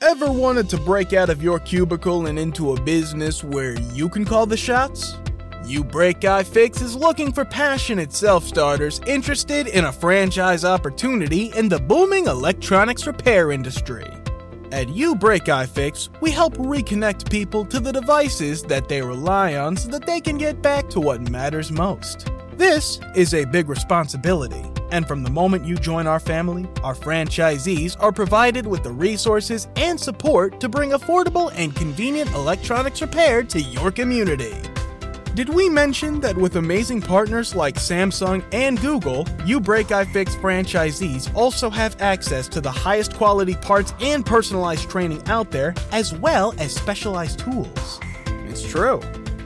Ever wanted to break out of your cubicle and into a business where you can call the shots? uBreakiFix is looking for passionate self starters interested in a franchise opportunity in the booming electronics repair industry. At uBreakiFix, we help reconnect people to the devices that they rely on so that they can get back to what matters most. This is a big responsibility, and from the moment you join our family, our franchisees are provided with the resources and support to bring affordable and convenient electronics repair to your community. Did we mention that with amazing partners like Samsung and Google, uBreakiFix franchisees also have access to the highest quality parts and personalized training out there, as well as specialized tools? It's true.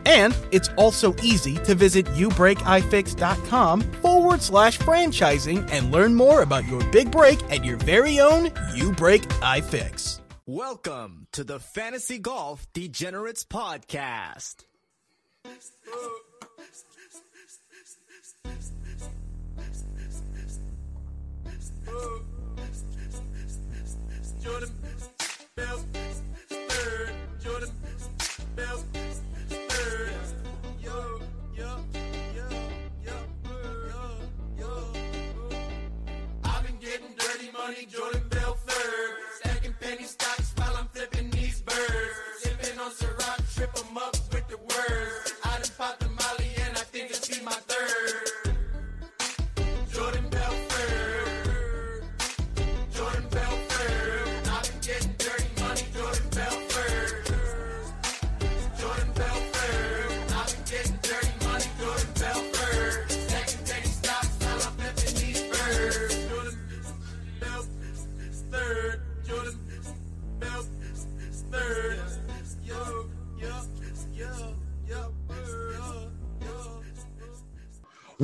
And it's also easy to visit youbreakifix.com forward slash franchising and learn more about your big break at your very own You Break iFix. Welcome to the Fantasy Golf Degenerates Podcast. Jordan Bell,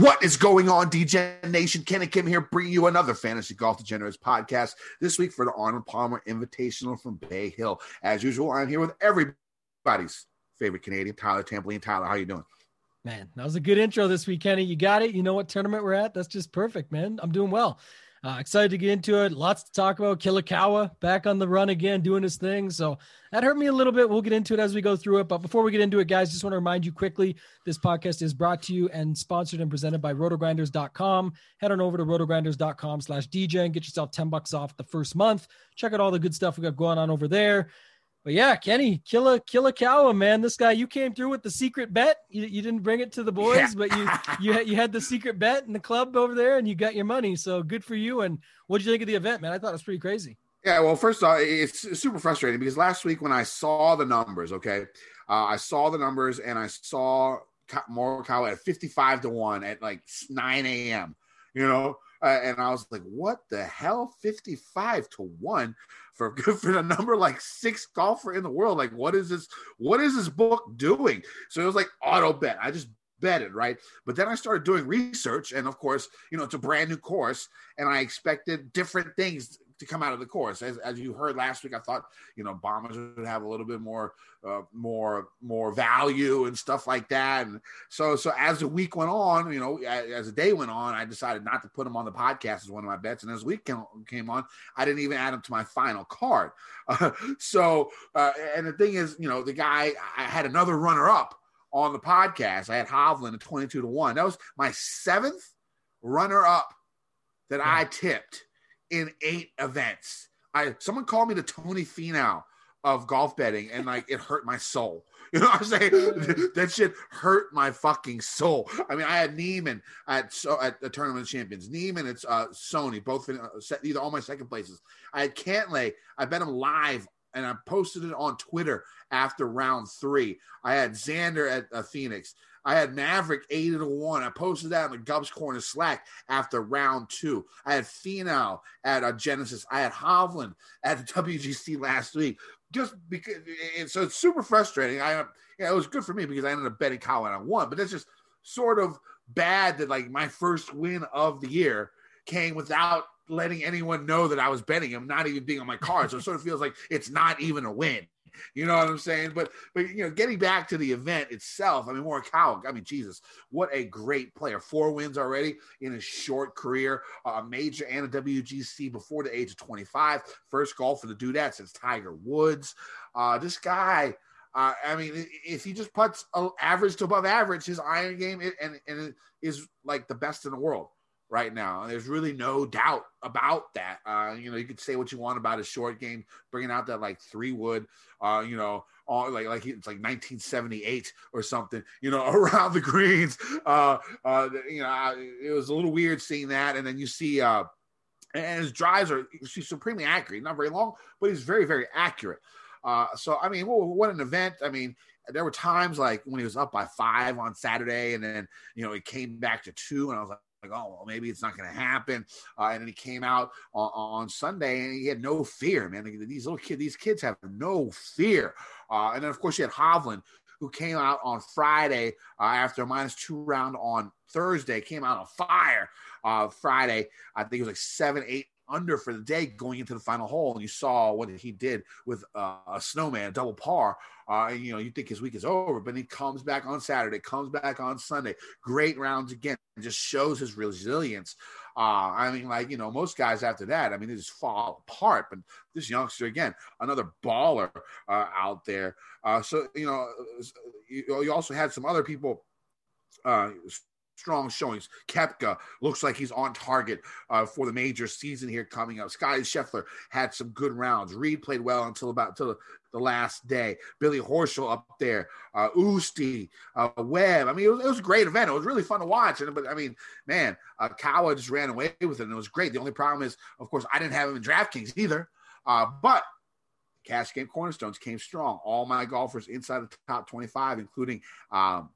What is going on, DJ Nation? Ken and Kim here, bringing you another Fantasy Golf Degenerates podcast this week for the Arnold Palmer Invitational from Bay Hill. As usual, I'm here with everybody's favorite Canadian, Tyler Tamplin. Tyler, how you doing? Man, that was a good intro this week, Kenny. You got it. You know what tournament we're at? That's just perfect, man. I'm doing well. Uh, excited to get into it. Lots to talk about. Kilikawa back on the run again, doing his thing. So that hurt me a little bit. We'll get into it as we go through it. But before we get into it, guys, just want to remind you quickly this podcast is brought to you and sponsored and presented by rotogrinders.com. Head on over to rotogrinders.com slash DJ and get yourself 10 bucks off the first month. Check out all the good stuff we got going on over there. But yeah, Kenny, kill a kill a cow, man, this guy, you came through with the secret bet. You, you didn't bring it to the boys, Yeah. but you you had, you had the secret bet in the club over there, and you got your money. So good for you. And what did you think of the event, man? I thought it was pretty crazy. Yeah, well, first off, it's super frustrating because last week when I saw the numbers, okay, uh, I saw the numbers and I saw Ka- Morikawa at 55 to 1 at like 9 a.m., you know, uh, and I was like, what the hell? 55 to 1 for, good for a number like six golfer in the world. Like, what is this? What is this book doing? So it was like auto bet. I just betted, right? But then I started doing research, and of course, you know, it's a brand new course, and I expected different things to come out of the course. As, as you heard last week, I thought you know bombers would have a little bit more, uh, more, more value and stuff like that. And so, so as the week went on, you know, as, as the day went on, I decided not to put them on the podcast as one of my bets. And as the week came, came on, I didn't even add them to my final card. Uh, so, uh, and the thing is, you know, the guy I had another runner up on the podcast. I had Hovland at 22 to 1. That was my seventh runner up that I tipped in eight events. I someone called me the Tony Finau of golf betting, and like it hurt my soul. You know what I'm saying? that shit hurt my fucking soul. I mean, I had Niemann at so at the Tournament of Champions. Niemann, it's uh, Sony, both in, uh, se- either all my second places. I had Cantlay. I bet him live, and I posted it on Twitter after round three. I had Xander at uh, Phoenix. I had Maverick eight to one. I posted that in the Gubs Corner Slack after round two. I had Finau at uh, Genesis. I had Hovland at the WGC last week. Just because, and so it's super frustrating. I, yeah, it was good for me because I ended up betting Colin on one, but it's just sort of bad that like my first win of the year came without letting anyone know that I was betting him, not even being on my card. So it sort of feels like it's not even a win. You know what I'm saying? But but you know, getting back to the event itself, I mean, Morikawa, I mean, Jesus, what a great player! Four wins already in his short career, a major and a WGC before the age of 25. First golf for the dude since Tiger Woods. Uh, this guy. Uh, I mean, if he just puts average to above average, his iron game and and is like the best in the world right now. And There's really no doubt about that. Uh, you know, you could say what you want about his short game, bringing out that like three wood, uh, you know, all like like it's like 1978 or something, you know, around the greens. Uh, uh, you know, it was a little weird seeing that, and then you see. Uh, and his drives are supremely accurate. Not very long, but he's very, very accurate. Uh, so I mean, what an event! I mean, there were times like when he was up by five on Saturday, and then you know he came back to two, and I was like, like, oh, well, maybe it's not going to happen. Uh, and then he came out on, on, Sunday and he had no fear, man. These little kids, these kids have no fear. Uh, and then, of course, you had Hovland, who came out on Friday uh, after a minus two round on Thursday, came out on fire uh, Friday. I think it was like seven, eight under for the day going into the final hole. And you saw what he did with uh, a snowman, a double par. Uh, you know, you think his week is over, but he comes back on Saturday, comes back on Sunday. Great rounds again, just shows his resilience. Uh, I mean, like, you know, most guys after that, I mean, they just fall apart. But this youngster, again, another baller uh, out there. Uh, so, you know, you, you also had some other people uh, strong showings. Koepka looks like he's on target uh, for the major season here coming up. Scotty Scheffler had some good rounds. Reed played well until about until the last day. Billy Horschel up there, uh, Oosty, uh, Webb. I mean, it was, it was, a great event. It was really fun to watch. And but I mean, man, uh, Kawa just ran away with it, and it was great. The only problem is, of course, I didn't have him in DraftKings either. Uh, but cash game cornerstones came strong. All my golfers inside the top 25, including um,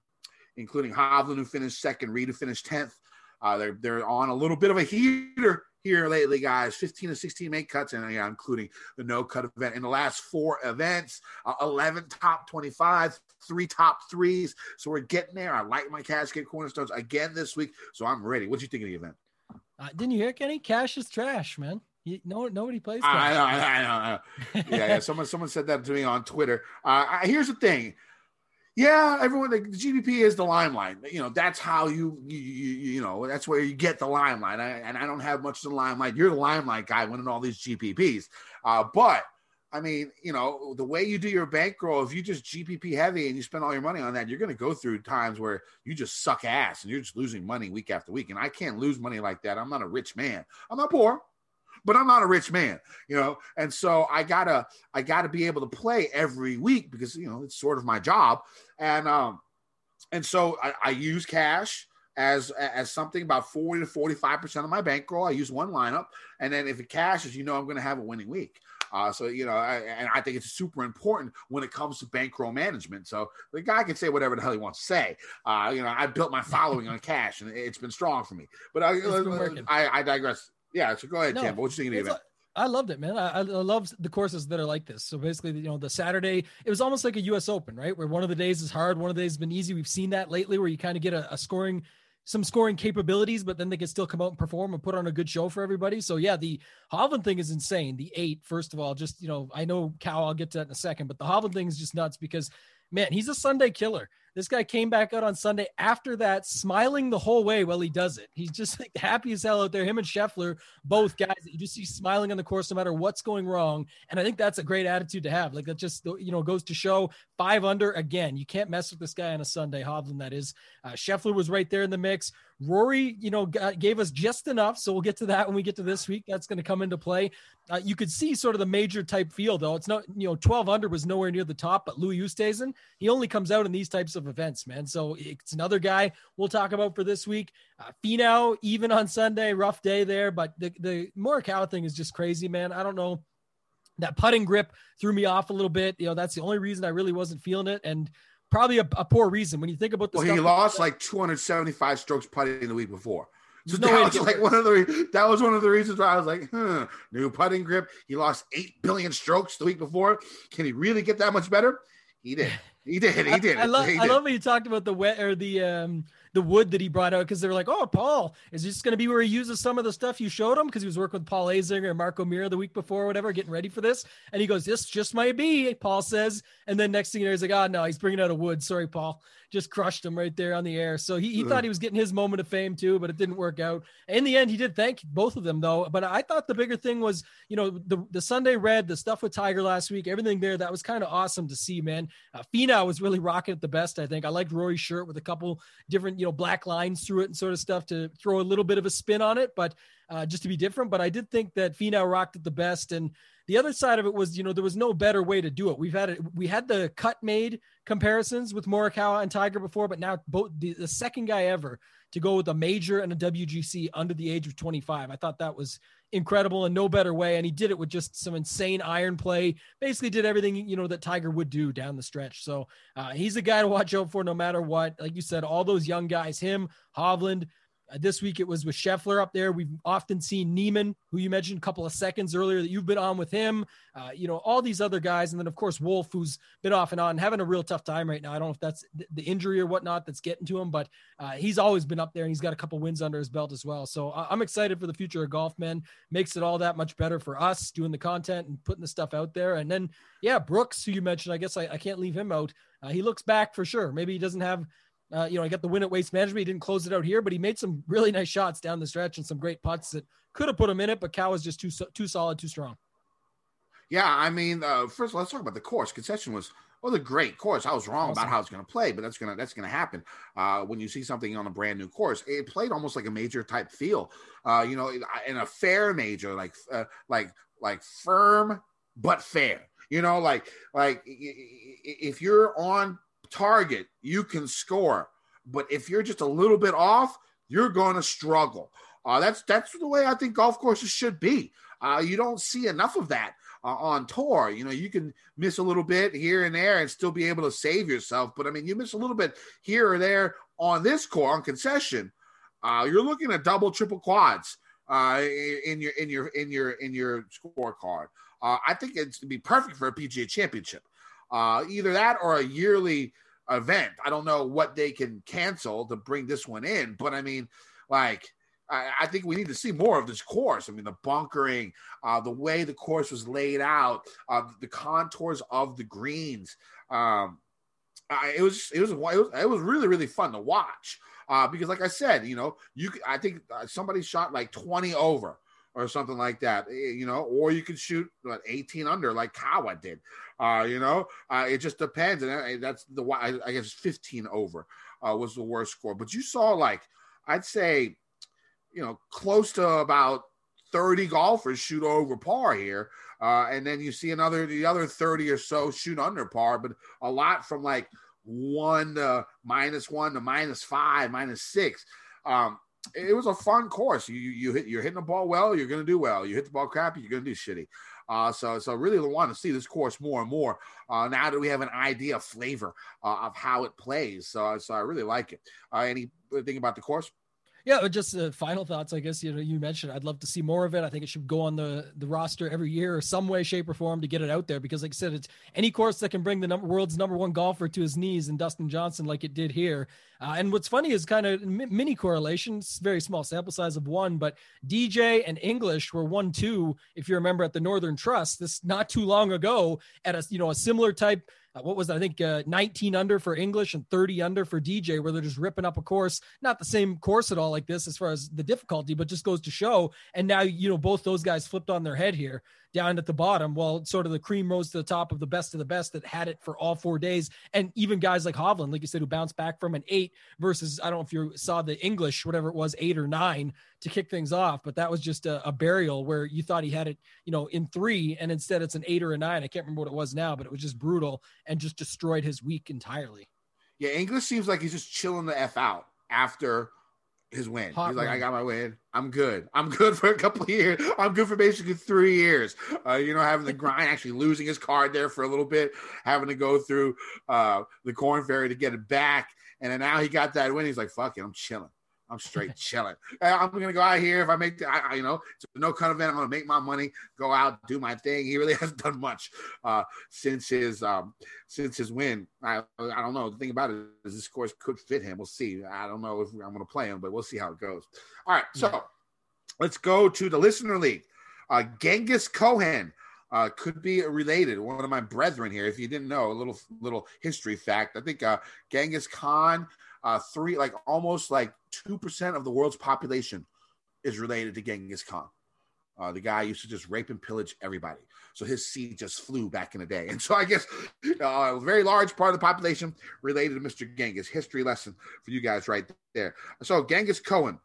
including Hovland, who finished second, Reed, who finished 10th. Uh, they're, they're on a little bit of a heater here lately, guys. 15 to 16 make cuts, and yeah, including the no cut event. In the last four events, uh, 11 top 25, three top threes. So we're getting there. I like my casket cornerstones again this week, so I'm ready. What do you think of the event? Uh, didn't you hear Kenny? Cash is trash, man. You, no, nobody plays. Cash. I know, I know, I know. yeah, yeah. Someone, someone said that to me on Twitter. Uh, I, here's the thing yeah, everyone the GPP is the limelight. You know, that's how you you you, you know that's where you get the limelight. I, and I don't have much of the limelight. You're the limelight guy winning all these GPPs. Uh, but I mean, you know, the way you do your bankroll, if you just GPP heavy and you spend all your money on that, you're going to go through times where you just suck ass and you're just losing money week after week. And I can't lose money like that. I'm not a rich man. I'm not poor but I'm not a rich man, you know, and so I gotta I gotta be able to play every week because you know it's sort of my job, and um, and so I, I use cash as as something about 40 to 45 percent of my bankroll. I use one lineup, and then if it cashes, you know I'm going to have a winning week. Uh, so you know, I, and I think it's super important when it comes to bankroll management. So the guy can say whatever the hell he wants to say. Uh, you know, I built my following on cash, and it's been strong for me. But I, I, I digress. Yeah, so go ahead, no, Tim. What you thinking of it? I loved it, man. I, I love the courses that are like this. So basically, you know, the Saturday, it was almost like a U.S. Open, right? Where one of the days is hard, one of the days has been easy. We've seen that lately, where you kind of get a, a scoring, some scoring capabilities, but then they can still come out and perform and put on a good show for everybody. So yeah, the Hovland thing is insane. The eight, first of all, just you know, I know Cal, I'll get to that in a second, but the Hovland thing is just nuts because man, he's a Sunday killer. This guy came back out on Sunday after that, smiling the whole way while he does it. He's just like happy as hell out there. Him and Scheffler, both guys that you just see smiling on the course no matter what's going wrong. And I think that's a great attitude to have. Like that just you know goes to show five under again. You can't mess with this guy on a Sunday. Hovland, that is. Uh, Scheffler was right there in the mix. Rory, you know, gave us just enough. So we'll get to that when we get to this week. That's going to come into play. Uh, you could see sort of the major type field, though. It's not, you know, 12 under was nowhere near the top, but Louis Oosthuizen, he only comes out in these types of events, man. So it's another guy we'll talk about for this week. Uh, Finau, even on Sunday, rough day there, but the, the Morikawa thing is just crazy, man. I don't know. That putting grip threw me off a little bit. You know, that's the only reason I really wasn't feeling it. And probably a, a poor reason when you think about the Well, stuff he lost like 275 strokes putting the week before. So no that was like one of the that was one of the reasons why I was like, huh, new putting grip. He lost eight billion strokes the week before. Can he really get that much better? He did. He did. He did. I, I love He I love when you talked about the wet or the um the wood that he brought out because they were like, oh Paul, is this going to be where he uses some of the stuff you showed him because he was working with Paul Azinger and Mark O'Meara the week before or whatever, getting ready for this, and he goes, this just might be. Paul says, and then next thing you know, he's like, oh no, he's bringing out a wood. Sorry, Paul, just crushed him right there on the air. So he, he thought he was getting his moment of fame too, but it didn't work out. In the end, he did thank both of them though. But I thought the bigger thing was, you know, the the Sunday Red, the stuff with Tiger last week, everything there that was kind of awesome to see, man. Uh, Finau was really rocking it the best, I think. I liked Rory's shirt with a couple different, you know, black lines through it and sort of stuff to throw a little bit of a spin on it, but uh, just to be different. But I did think that Finau rocked it the best. And the other side of it was, you know, there was no better way to do it. We've had it, we had the cut made comparisons with Morikawa and Tiger before, but now both the, the second guy ever to go with a major and a WGC under the age of 25. I thought that was incredible and no better way. And he did it with just some insane iron play. Basically, did everything you know that Tiger would do down the stretch. So uh, he's a guy to watch out for no matter what. Like you said, all those young guys, him, Hovland. Uh, this week it was with Scheffler up there. We've often seen Niemann, who you mentioned a couple of seconds earlier that you've been on with him. Uh, you know, all these other guys. And then, of course, Wolff, who's been off and on, having a real tough time right now. I don't know if that's th- the injury or whatnot that's getting to him, but uh, he's always been up there and he's got a couple wins under his belt as well. So I- I'm excited for the future of golf, man. Makes it all that much better for us doing the content and putting the stuff out there. And then, yeah, Brooks, who you mentioned, I guess I, I can't leave him out. Uh, he looks back for sure. Maybe he doesn't have uh, you know, I got the win at Waste Management. He didn't close it out here, but he made some really nice shots down the stretch and some great putts that could have put him in it. But Cal was just too too solid, too strong. Yeah, I mean, uh, first of all, let's talk about the course. Concession was was a great course. I was wrong Awesome. about how it's going to play, but that's gonna that's gonna happen uh, when you see something on a brand new course. It played almost like a major type feel, uh, you know, in, a fair major, like uh, like like firm but fair. You know, like like if you're on target, you can score, but if you're just a little bit off, you're going to struggle. Uh, that's that's the way I think golf courses should be. Uh, you don't see enough of that uh, on tour. You know, you can miss a little bit here and there and still be able to save yourself. But I mean, you miss a little bit here or there on this course on concession. Uh, you're looking at double, triple quads uh, in your in your in your in your scorecard. Uh, I think it's be perfect for a PGA Championship. Either that or a yearly event. I don't know what they can cancel to bring this one in, but I mean, like. I I think we need to see more of this course. I mean, the bunkering, uh, the way the course was laid out, uh, the contours of the greens. Um, I, it was it was it was it was really really fun to watch uh, because, like I said, you know, you I think uh, somebody shot like twenty over or something like that, eh, you know, or you can shoot what, eighteen under like Kawa did. Uh, you know, uh, it just depends, and uh, that's the I, I guess fifteen over uh, was the worst score. But you saw like I'd say, you know, close to about 30 golfers shoot over par here. Uh, and then you see another, the other 30 or so shoot under par, but a lot from like one to minus one to minus five, minus six. Um, it was a fun course. You, you hit, you're hitting the ball well, you're to do well. You hit the ball crappy, you're to do shitty. Uh, so, so really want to see this course more and more uh, now that we have an idea, flavor uh, of how it plays. So, so I really like it. Uh, anything about the course? Yeah, just uh, final thoughts. I guess you know you mentioned. I'd love to see more of it. I think it should go on the the roster every year, or some way, shape, or form to get it out there. Because, like I said, it's any course that can bring the number, world's number one golfer to his knees, and Dustin Johnson, like it did here. Uh, and what's funny is kind of mini correlations, very small sample size of one, but DJ and English were one two. If you remember at the Northern Trust, this not too long ago, at a you know a similar type uh, what was that? I think uh, 19 under for English and 30 under for DJ, where they're just ripping up a course, not the same course at all like this as far as the difficulty, but just goes to show. And now, you know, both those guys flipped on their head here down at the bottom. Well, sort of the cream rose to the top of the best of the best that had it for all four days. And even guys like Hovland, like you said, who bounced back from an eight versus, I don't know if you saw the English, whatever it was, eight or nine to kick things off, but that was just a, a burial where you thought he had it, you know, in three, and instead it's an eight or a nine. I can't remember what it was now, but it was just brutal and just destroyed his week entirely. Yeah, English seems like he's just chilling the f out after his win. Hot He's like, run. I got my win. I'm good. I'm good for a couple of years. I'm good for basically three years. Uh, you know, having the grind, actually losing his card there for a little bit, having to go through uh, the Korn Ferry to get it back, and then now he got that win. He's like, fuck it, I'm chilling. I'm straight chilling. Uh, I'm gonna go out here if I make the, I, I, you know, it's a no cut event. I'm gonna make my money, go out, do my thing. He really hasn't done much uh, since his um, since his win. I I don't know. The thing about it is this course could fit him. We'll see. I don't know if I'm gonna play him, but we'll see how it goes. All right, so let's go to the listener league. Uh, Genghis Cohen. Uh, could be related. One of my brethren here. If you didn't know, a little little history fact. I think uh, Genghis Khan uh, three like almost like two percent of the world's population is related to Genghis Khan. Uh, the guy used to just rape and pillage everybody, so his seed just flew back in the day. And so I guess uh, a very large part of the population related to Mr. Genghis. History lesson for you guys right there. So Genghis Cohen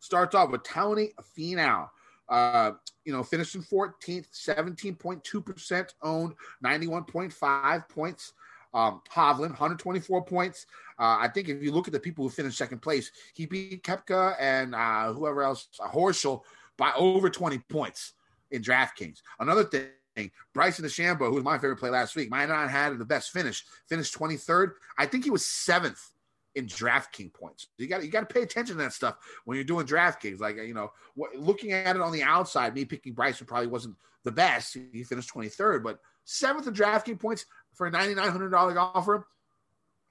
starts off with Tony Finau. Uh, you know, finished in 14th, 17.2% owned, 91.5 points. Um, Hovland, 124 points. Uh, I think if you look at the people who finished second place, he beat Koepka and uh, whoever else, uh, Horschel, by over 20 points in DraftKings. Another thing, Bryson DeChambeau, who was my favorite play last week, might not have had the best finish, finished 23rd. I think he was seventh in DraftKings points. You got you got to pay attention to that stuff when you're doing DraftKings. Like you know, what, looking at it on the outside, me picking Bryson probably wasn't the best. He finished 23rd, but seventh in DraftKings points for a $9,900 golfer.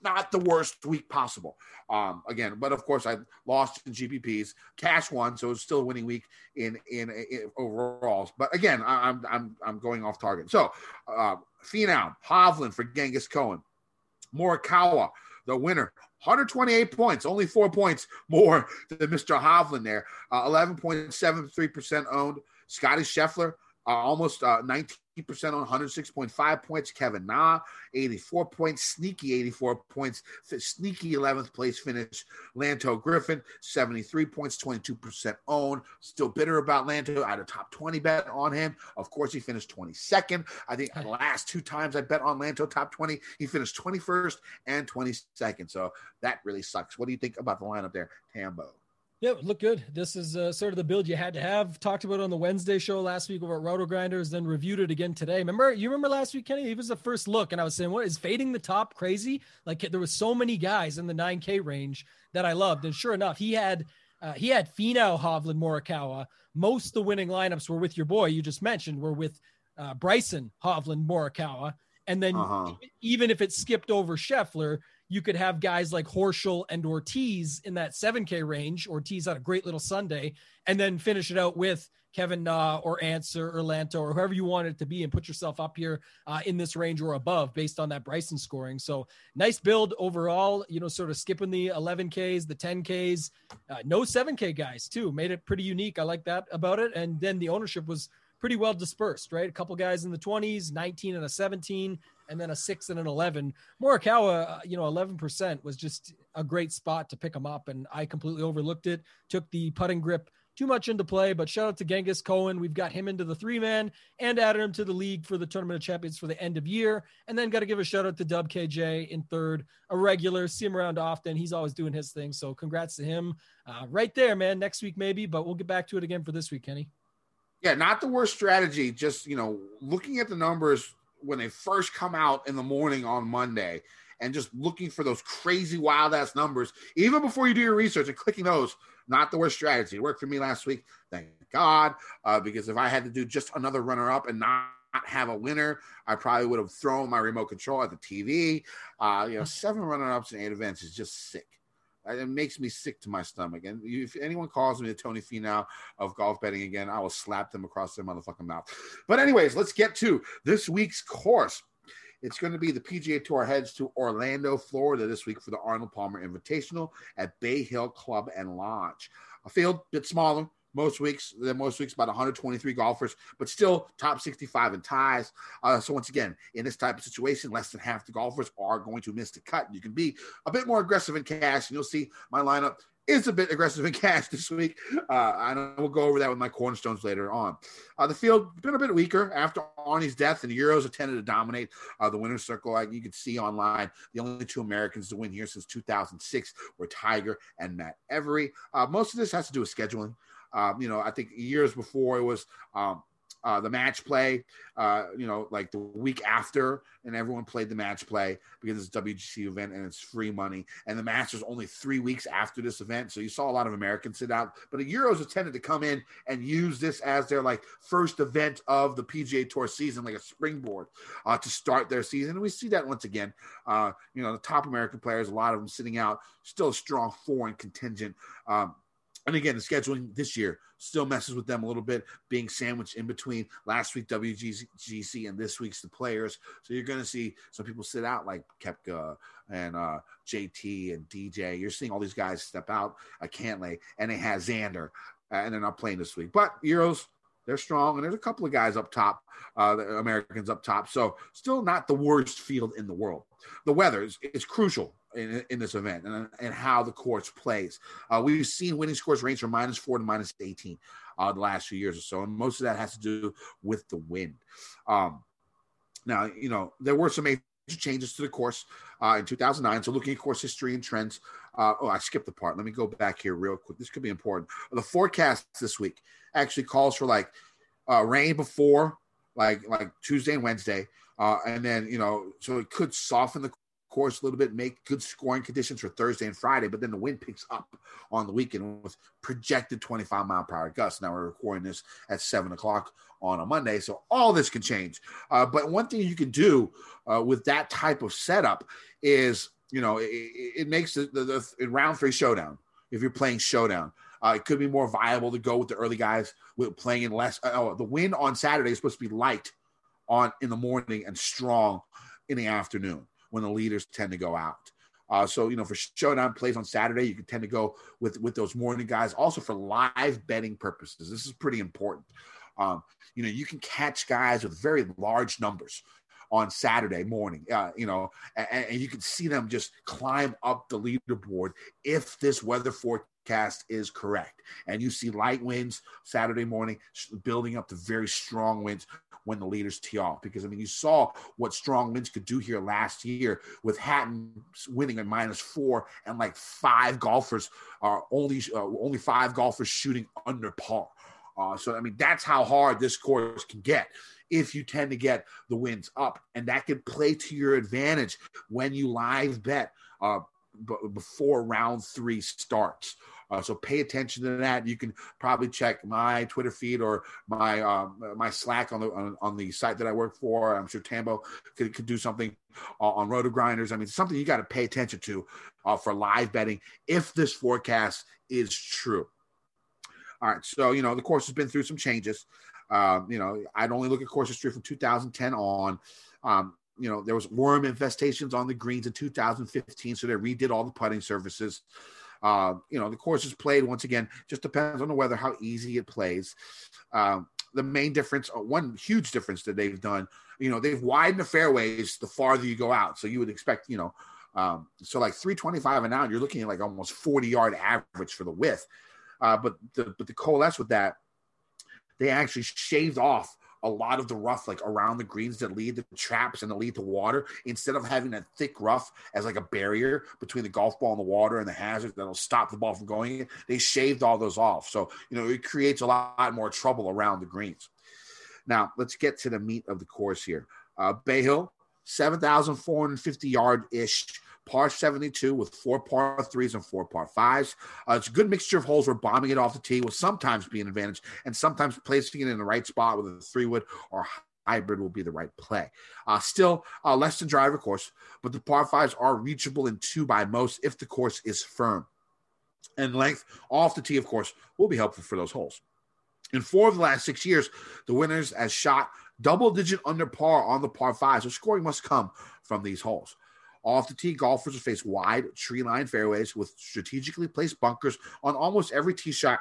Not the worst week possible. Um, again, but of course I lost in GPPs. Cash won, so it's still a winning week in in, in overalls. But again, I, I'm I'm I'm going off target. So, uh, Finau, Hovland for Genghis Cohen, Morikawa, the winner, 128 points, only four points more than Mr. Hovland there. Uh, 11.73% owned. Scotty Scheffler, uh, almost uh, 19% on 106.5 points. Kevin Na, 84 points. Sneaky 84 points. Sneaky 11th place finish. Lanto Griffin, 73 points, 22% owned. Still bitter about Lanto. I had a top 20 bet on him. Of course, he finished 22nd. I think the last two times I bet on Lanto top 20, he finished 21st and 22nd. So that really sucks. What do you think about the lineup there, Tambo? Yeah, look good. This is uh, sort of the build you had to have. Talked about it on the Wednesday show last week over at RotoGrinders, then reviewed it again today. Remember, you remember last week, Kenny? It was the first look, and I was saying, "What is fading the top crazy?" Like there was so many guys in the 9K range that I loved, and sure enough, he had uh, he had Finau, Hovland, Morikawa. Most of the winning lineups were with your boy you just mentioned. Were with uh, Bryson, Hovland, Morikawa, and then Uh-huh. even if it skipped over Scheffler, you could have guys like Horschel and Ortiz in that 7K range. Ortiz had a great little Sunday, and then finish it out with Kevin Na or Ancer or Lanto or whoever you want it to be, and put yourself up here uh, in this range or above based on that Bryson scoring. So nice build overall. You know, sort of skipping the 11Ks, the 10Ks, uh, no 7K guys too. Made it pretty unique. I like that about it. And then the ownership was pretty well dispersed, right? A couple guys in the 20s, 19 and a 17, and then a six and an 11. Morikawa, uh, you know, 11% was just a great spot to pick him up. And I completely overlooked it, took the putting grip too much into play. But shout out to Genghis Cohen. We've got him into the three man and added him to the league for the Tournament of Champions for the end of year. And then got to give a shout out to Dub KJ in third, a regular. See him around often. He's always doing his thing. So congrats to him. Uh, right there, man. Next week, maybe, but we'll get back to it again for this week, Kenny. Yeah, not the worst strategy. Just you know, looking at the numbers when they first come out in the morning on Monday, and just looking for those crazy wild ass numbers, even before you do your research and clicking those. Not the worst strategy. It worked for me last week, thank God. Uh, because if I had to do just another runner up and not have a winner, I probably would have thrown my remote control at the TV. Uh, you know, seven runner ups in eight events is just sick. It makes me sick to my stomach. And if anyone calls me the Tony Finau of golf betting again, I will slap them across their motherfucking mouth. But anyways, let's get to this week's course. It's going to be the PGA Tour heads to Orlando, Florida this week for the Arnold Palmer Invitational at Bay Hill Club and Lodge. A field bit smaller most weeks than most weeks, about 123 golfers, but still top 65 in ties. Uh, so once again, in this type of situation, less than half the golfers are going to miss the cut. You can be a bit more aggressive in cash, and you'll see my lineup is a bit aggressive in cash this week. Uh, and we'll go over that with my cornerstones later on. Uh, the field been a bit weaker after Arnie's death, and the Euros have to dominate uh, the winner's circle. Like you can see online, the only two Americans to win here since 2006 were Tiger and Matt Every. Uh, most of this has to do with scheduling. Um, you know, I think years before it was um, uh, the match play, uh, you know, like the week after, and everyone played the match play because it's a WGC event and it's free money. And the match was only three weeks after this event, so you saw a lot of Americans sit out. But the Euros have tended to come in and use this as their like first event of the PGA Tour season, like a springboard uh, to start their season. And we see that once again. Uh, you know, the top American players, a lot of them sitting out, still a strong foreign contingent. Um, and again, the scheduling this year still messes with them a little bit, being sandwiched in between last week WGC and this week's the players. So you're going to see some people sit out like Koepka and uh, JT and DJ. You're seeing all these guys step out. I Cantlay, and they have Xander, and they're not playing this week. But Euros, they're strong, and there's a couple of guys up top, uh, Americans up top. So still not the worst field in the world. The weather is, is crucial in, in this event and, and how the course plays. Uh, we've seen winning scores range from minus four to minus 18 uh, the last few years or so. And most of that has to do with the wind. Um, now, you know, there were some major changes to the course uh, in 2009. So looking at course history and trends. Uh, oh, I skipped the part. Let me go back here real quick. This could be important. The forecast this week actually calls for like uh, rain before like like Tuesday and Wednesday. Uh, and then you know, so it could soften the course a little bit, make good scoring conditions for Thursday and Friday, but then the wind picks up on the weekend with projected 25 mile per hour gusts. Now we're recording this at seven o'clock on a Monday, so all this can change. Uh, but one thing you can do uh, with that type of setup is, you know, it, it makes the, the, the, round three showdown. If you're playing showdown, uh, it could be more viable to go with the early guys with playing in less. Uh, oh, the wind on Saturday is supposed to be light on in the morning and strong in the afternoon when the leaders tend to go out. Uh, so you know, for showdown plays on Saturday, you can tend to go with with those morning guys. Also for live betting purposes, this is pretty important. Um, you know, you can catch guys with very large numbers on Saturday morning. Uh, you know, and, and you can see them just climb up the leaderboard if this weather forecast is correct. And you see light winds Saturday morning building up to very strong winds when the leaders tee off. Because I mean, you saw what strong winds could do here last year with Hatton winning at minus four and like five golfers are only uh, only five golfers shooting under par. Uh, so I mean, that's how hard this course can get if you tend to get the winds up, and that can play to your advantage when you live bet uh, before round three starts. Uh, so pay attention to that. You can probably check my Twitter feed or my um, my Slack on the on, on, the site that I work for. I'm sure Tambo could, could do something uh, on RotoGrinders. I mean, something you got to pay attention to uh, for live betting if this forecast is true. All right, so you know the course has been through some changes. Um, you know, I'd only look at course history from 2010 on. Um, you know, there was worm infestations on the greens in 2015, so they redid all the putting surfaces. Uh, you know, the course is played once again, just depends on the weather, how easy it plays. Um, the main difference, uh, one huge difference that they've done, you know, they've widened the fairways the farther you go out. So you would expect, you know, um, so like 325 and out, you're looking at like almost 40 yard average for the width. Uh, but the but the coalesce with that, they actually shaved off a lot of the rough like around the greens that lead to traps and that lead to water instead of having that thick rough as like a barrier between the golf ball and the water and the hazard that'll stop the ball from going in they shaved all those off. So you know it creates a lot more trouble around the greens. Now let's get to the meat of the course here. Uh, bay hill 7450 yard ish par 72 with four par threes and four par fives. Uh, it's a good mixture of holes where bombing it off the tee will sometimes be an advantage, and sometimes placing it in the right spot with a three wood or hybrid will be the right play. Uh, still, uh, less than driver course, but the par fives are reachable in two by most if the course is firm. And length off the tee, of course, will be helpful for those holes. In four of the last six years, the winners has shot double digit under par on the par five, so scoring must come from these holes. Off the tee, golfers will face wide tree line fairways with strategically placed bunkers on almost every tee shot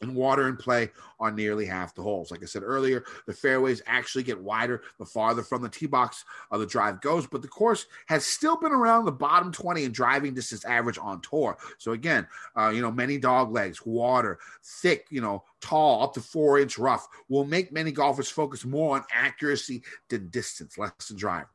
and water in play on nearly half the holes. Like I said earlier, the fairways actually get wider the farther from the tee box uh, the drive goes, but the course has still been around the bottom 20 in driving distance average on tour. So again, uh, you know, many dog legs, water, thick, you know, tall, up to four inch rough will make many golfers focus more on accuracy than distance, less than drive.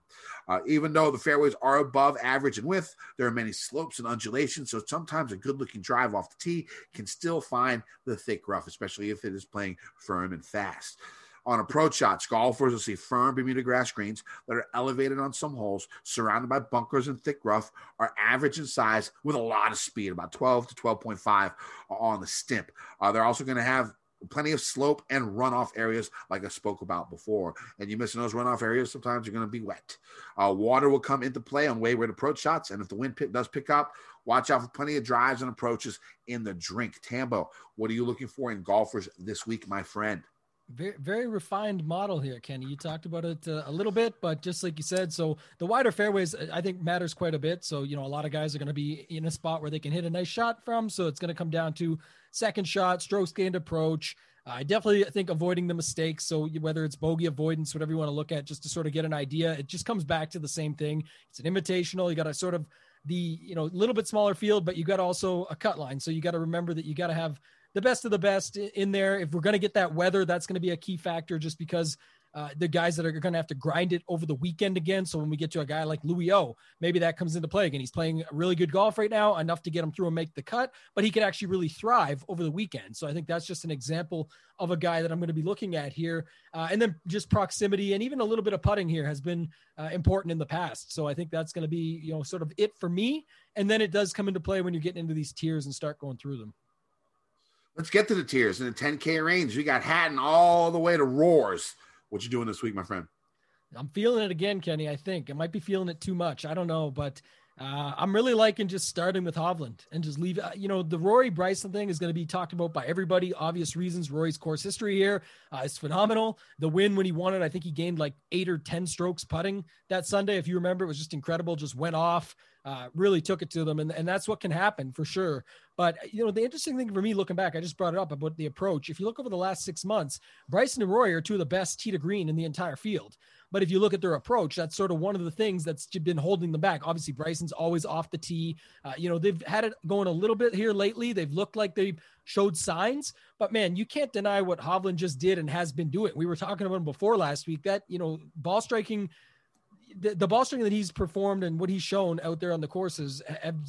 Uh, even though the fairways are above average in width, there are many slopes and undulations. So sometimes a good looking drive off the tee can still find the thick rough, especially if it is playing firm and fast. On approach shots, golfers will see firm Bermuda grass greens that are elevated on some holes, surrounded by bunkers and thick rough, are average in size with a lot of speed, about 12 to 12.5 on the stimp. Uh, they're also going to have plenty of slope and runoff areas like I spoke about before. And you miss in those runoff areas, sometimes you're going to be wet. Uh, water will come into play on wayward approach shots. And if the wind does pick up, watch out for plenty of drives and approaches in the drink. Tambo, what are you looking for in golfers this week, my friend? Very, very refined model here, Kenny. You talked about it uh, a little bit, but just like you said, so the wider fairways, I think, matters quite a bit. So, you know, a lot of guys are going to be in a spot where they can hit a nice shot from. So it's going to come down to second shot, strokes gained approach. I definitely think avoiding the mistakes. So whether it's bogey avoidance, whatever you want to look at, just to sort of get an idea, it just comes back to the same thing. It's an invitational. You got to sort of the you know a little bit smaller field, but you got also a cut line. So you got to remember that you got to have the best of the best in there. If we're going to get that weather, that's going to be a key factor, just because uh, the guys that are going to have to grind it over the weekend again. So when we get to a guy like Louis O, maybe that comes into play again. He's playing really good golf right now, enough to get him through and make the cut, but he could actually really thrive over the weekend. So I think that's just an example of a guy that I'm going to be looking at here. Uh, and then just proximity and even a little bit of putting here has been uh, important in the past. So I think that's going to be, you know, sort of it for me. And then it does come into play when you're getting into these tiers and start going through them. Let's get to the tiers in the 10K range. We got Hatton all the way to Roars. What you doing this week, my friend? I'm feeling it again, Kenny. I think I might be feeling it too much. I don't know, but uh, I'm really liking just starting with Hovland and just leave. Uh, you know, the Rory Bryson thing is going to be talked about by everybody. Obvious reasons. Rory's course history here uh, is phenomenal. The win when he won it, I think he gained like eight or ten strokes putting that Sunday. If you remember, it was just incredible. Just went off. Uh, really took it to them, and, and that's what can happen for sure. But you know, the interesting thing for me looking back, I just brought it up about the approach. If you look over the last six months, Bryson and Rory are two of the best tee to green in the entire field. But if you look at their approach, that's sort of one of the things that's been holding them back. Obviously, Bryson's always off the tee. Uh, you know, they've had it going a little bit here lately. They've looked like they showed signs, but man, you can't deny what Hovland just did and has been doing. We were talking about him before last week that, you know, ball striking the, the, ball striking that he's performed and what he's shown out there on the courses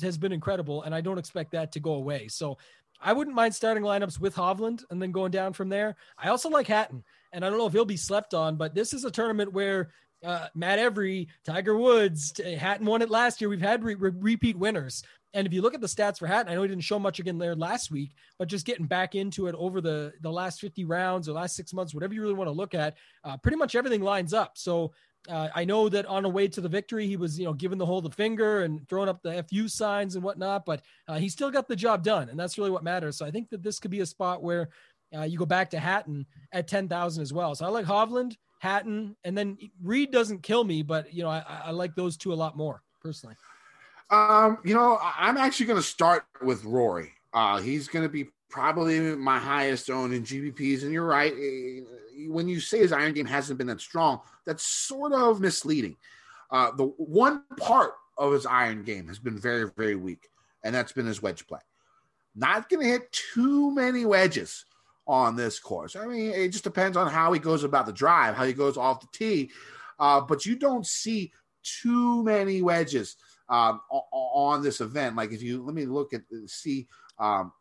has been incredible, and I don't expect that to go away. So I wouldn't mind starting lineups with Hovland and then going down from there. I also like Hatton, and I don't know if he'll be slept on, but this is a tournament where uh, Matt Every, Tiger Woods, Hatton won it last year. We've had re- re- repeat winners. And if you look at the stats for Hatton, I know he didn't show much again there last week, but just getting back into it over the the last 50 rounds or last six months, whatever you really want to look at, uh, pretty much everything lines up. So uh, I know that on the way to the victory, he was, you know, giving the whole the finger and throwing up the FU signs and whatnot, but uh, he still got the job done. And that's really what matters. So I think that this could be a spot where uh, you go back to Hatton at 10,000 as well. So I like Hovland, Hatton, and then Reed doesn't kill me, but, you know, I, I like those two a lot more personally. Um, you know, I'm actually going to start with Rory. Uh, he's going to be probably my highest owned in GPPs. And you're right. When you say his iron game hasn't been that strong, that's sort of misleading. Uh, the one part of his iron game has been very, very weak, and that's been his wedge play. Not going to hit too many wedges on this course. I mean, it just depends on how he goes about the drive, how he goes off the tee. Uh, but you don't see too many wedges um, on this event. Like if you let me look at see um,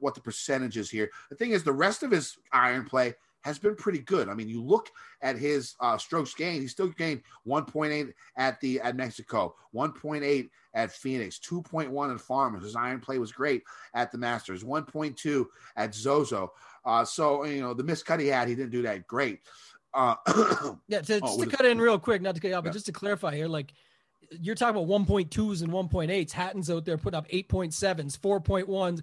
what the percentage is here. The thing is, the rest of his iron play has been pretty good. I mean, you look at his uh, strokes gained; he still gained 1.8 at the at Mexico, 1.8 at Phoenix, 2.1 at Farmers. His iron play was great at the Masters, 1.2 at Zozo. Uh, so you know the miscut he had, he didn't do that great. Uh, yeah, to, just oh, to cut in real quick, not to cut you off, yeah. but just to clarify here, like you're talking about 1.2s and 1.8s. Hatton's out there putting up 8.7s, 4.1s.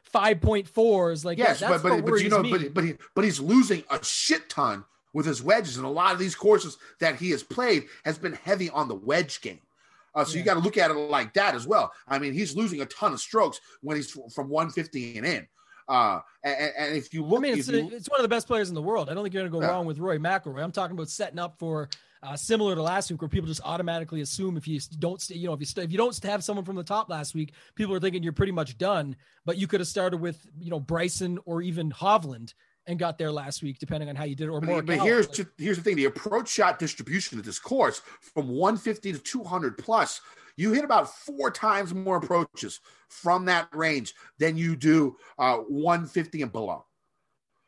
5.4 is like, Yes, yeah, but but, but you know, me. but but he, but he's losing a shit ton with his wedges, and a lot of these courses that he has played has been heavy on the wedge game. Uh, so you got to look at it like that as well. I mean, he's losing a ton of strokes when he's from 150 and in. Uh, and, and if you look, I mean, it's, you- it's one of the best players in the world. I don't think you're going to go Yeah. wrong with Rory McIlroy. I'm talking about setting up for uh, similar to last week, where people just automatically assume if you don't, you know, if you st- if you don't have someone from the top last week, people are thinking you're pretty much done. But you could have started with you know Bryson or even Hovland and got there last week, depending on how you did it. Or But, more. but here's the, here's the thing: the approach shot distribution at this course from 150 to 200 plus, you hit about four times more approaches from that range than you do uh, 150 and below.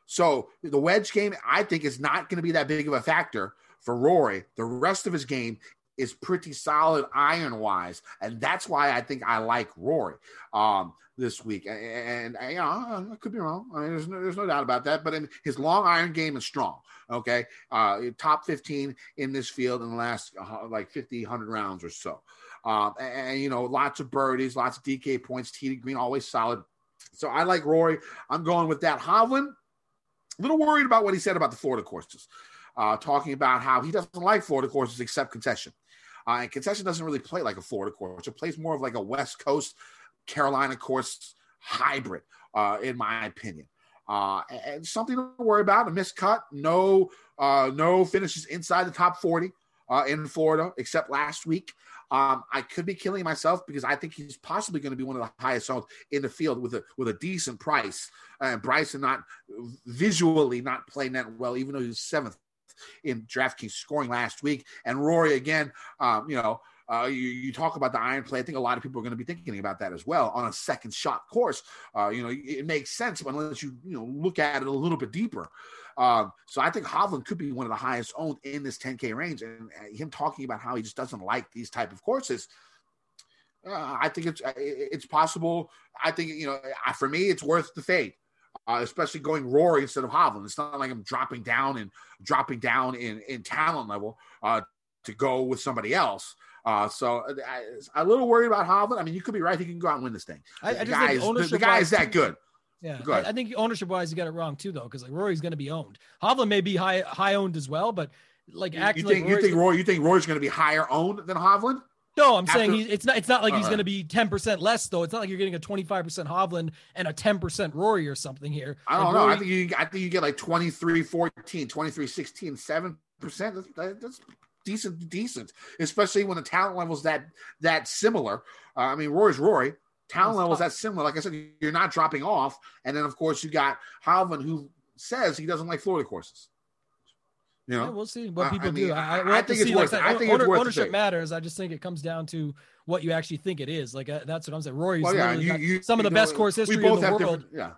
So the wedge game, I think, is not going to be that big of a factor for Rory. The rest of his game is pretty solid iron wise, and that's why I think I like Rory um, this week. And, and, you know, I could be wrong. I mean, there's no, there's no doubt about that. But his long iron game is strong. Okay, uh, top 15 in this field in the last uh, like 50, 100 rounds or so. Um, and, and, you know, lots of birdies, lots of DK points. TD Green always solid. So I like Rory. I'm going with that. Hovland, a little worried about what he said about the Florida courses, uh, talking about how he doesn't like Florida courses except concession. Uh, and concession doesn't really play like a Florida course. It plays more of like a West Coast Carolina course hybrid, uh, in my opinion. Uh, and, something to worry about. A miscut, no, uh, no finishes inside the top 40 uh, in Florida, except last week. Um, I could be killing myself because I think he's possibly going to be one of the highest owned in the field with a with a decent price. And Bryson not visually not playing that well, even though he's seventh in DraftKings scoring last week. And Rory again, um, you know, uh, you, you talk about the iron play. I think a lot of people are going to be thinking about that as well on a second shot course. Uh, you know, it makes sense unless you you know look at it a little bit deeper. Um, so I think Hovland could be one of the highest owned in this 10K range, and uh, him talking about how he just doesn't like these type of courses. Uh, I think it's it's possible. I think you know, for me, it's worth the fade. Uh, especially going Rory instead of Hovland. It's not like I'm dropping down and dropping down in, in talent level uh, to go with somebody else. Uh, so I, I'm a little worried about Hovland. I mean, you could be right. He can go out and win this thing. I- I the, just guy think is, the, the guy is that good. Yeah, Go. I, I think ownership wise, you got it wrong too, though, because like Rory's going to be owned. Hovland may be high high owned as well, but like You, acting you think like you think Roy? You think Roy's going to be higher owned than Hovland? No, I'm After- saying he's, it's not. It's not like he's Alright. going to be 10 percent less, though. It's not like you're getting a 25 percent Hovland and a 10 percent Rory or something here. I don't Like, know. I think you I think you get like 23 14, 23 16, 7%. That's, that's decent decent, especially when the talent level's that that similar. Uh, I mean, Rory's Rory. Talent level's that similar. Like I said, you're not dropping off. And then of course you got Hovland, who says he doesn't like Florida courses. You know, Yeah, we'll see what people I mean, do. I, I- we'll I have to think it's see, like it. I think Owner- worth ownership matters. I just think it comes down to what you actually think it is. Like uh, that's what I'm saying. Rory's well, yeah, you, you, some of the know, best course history in the world. Yeah.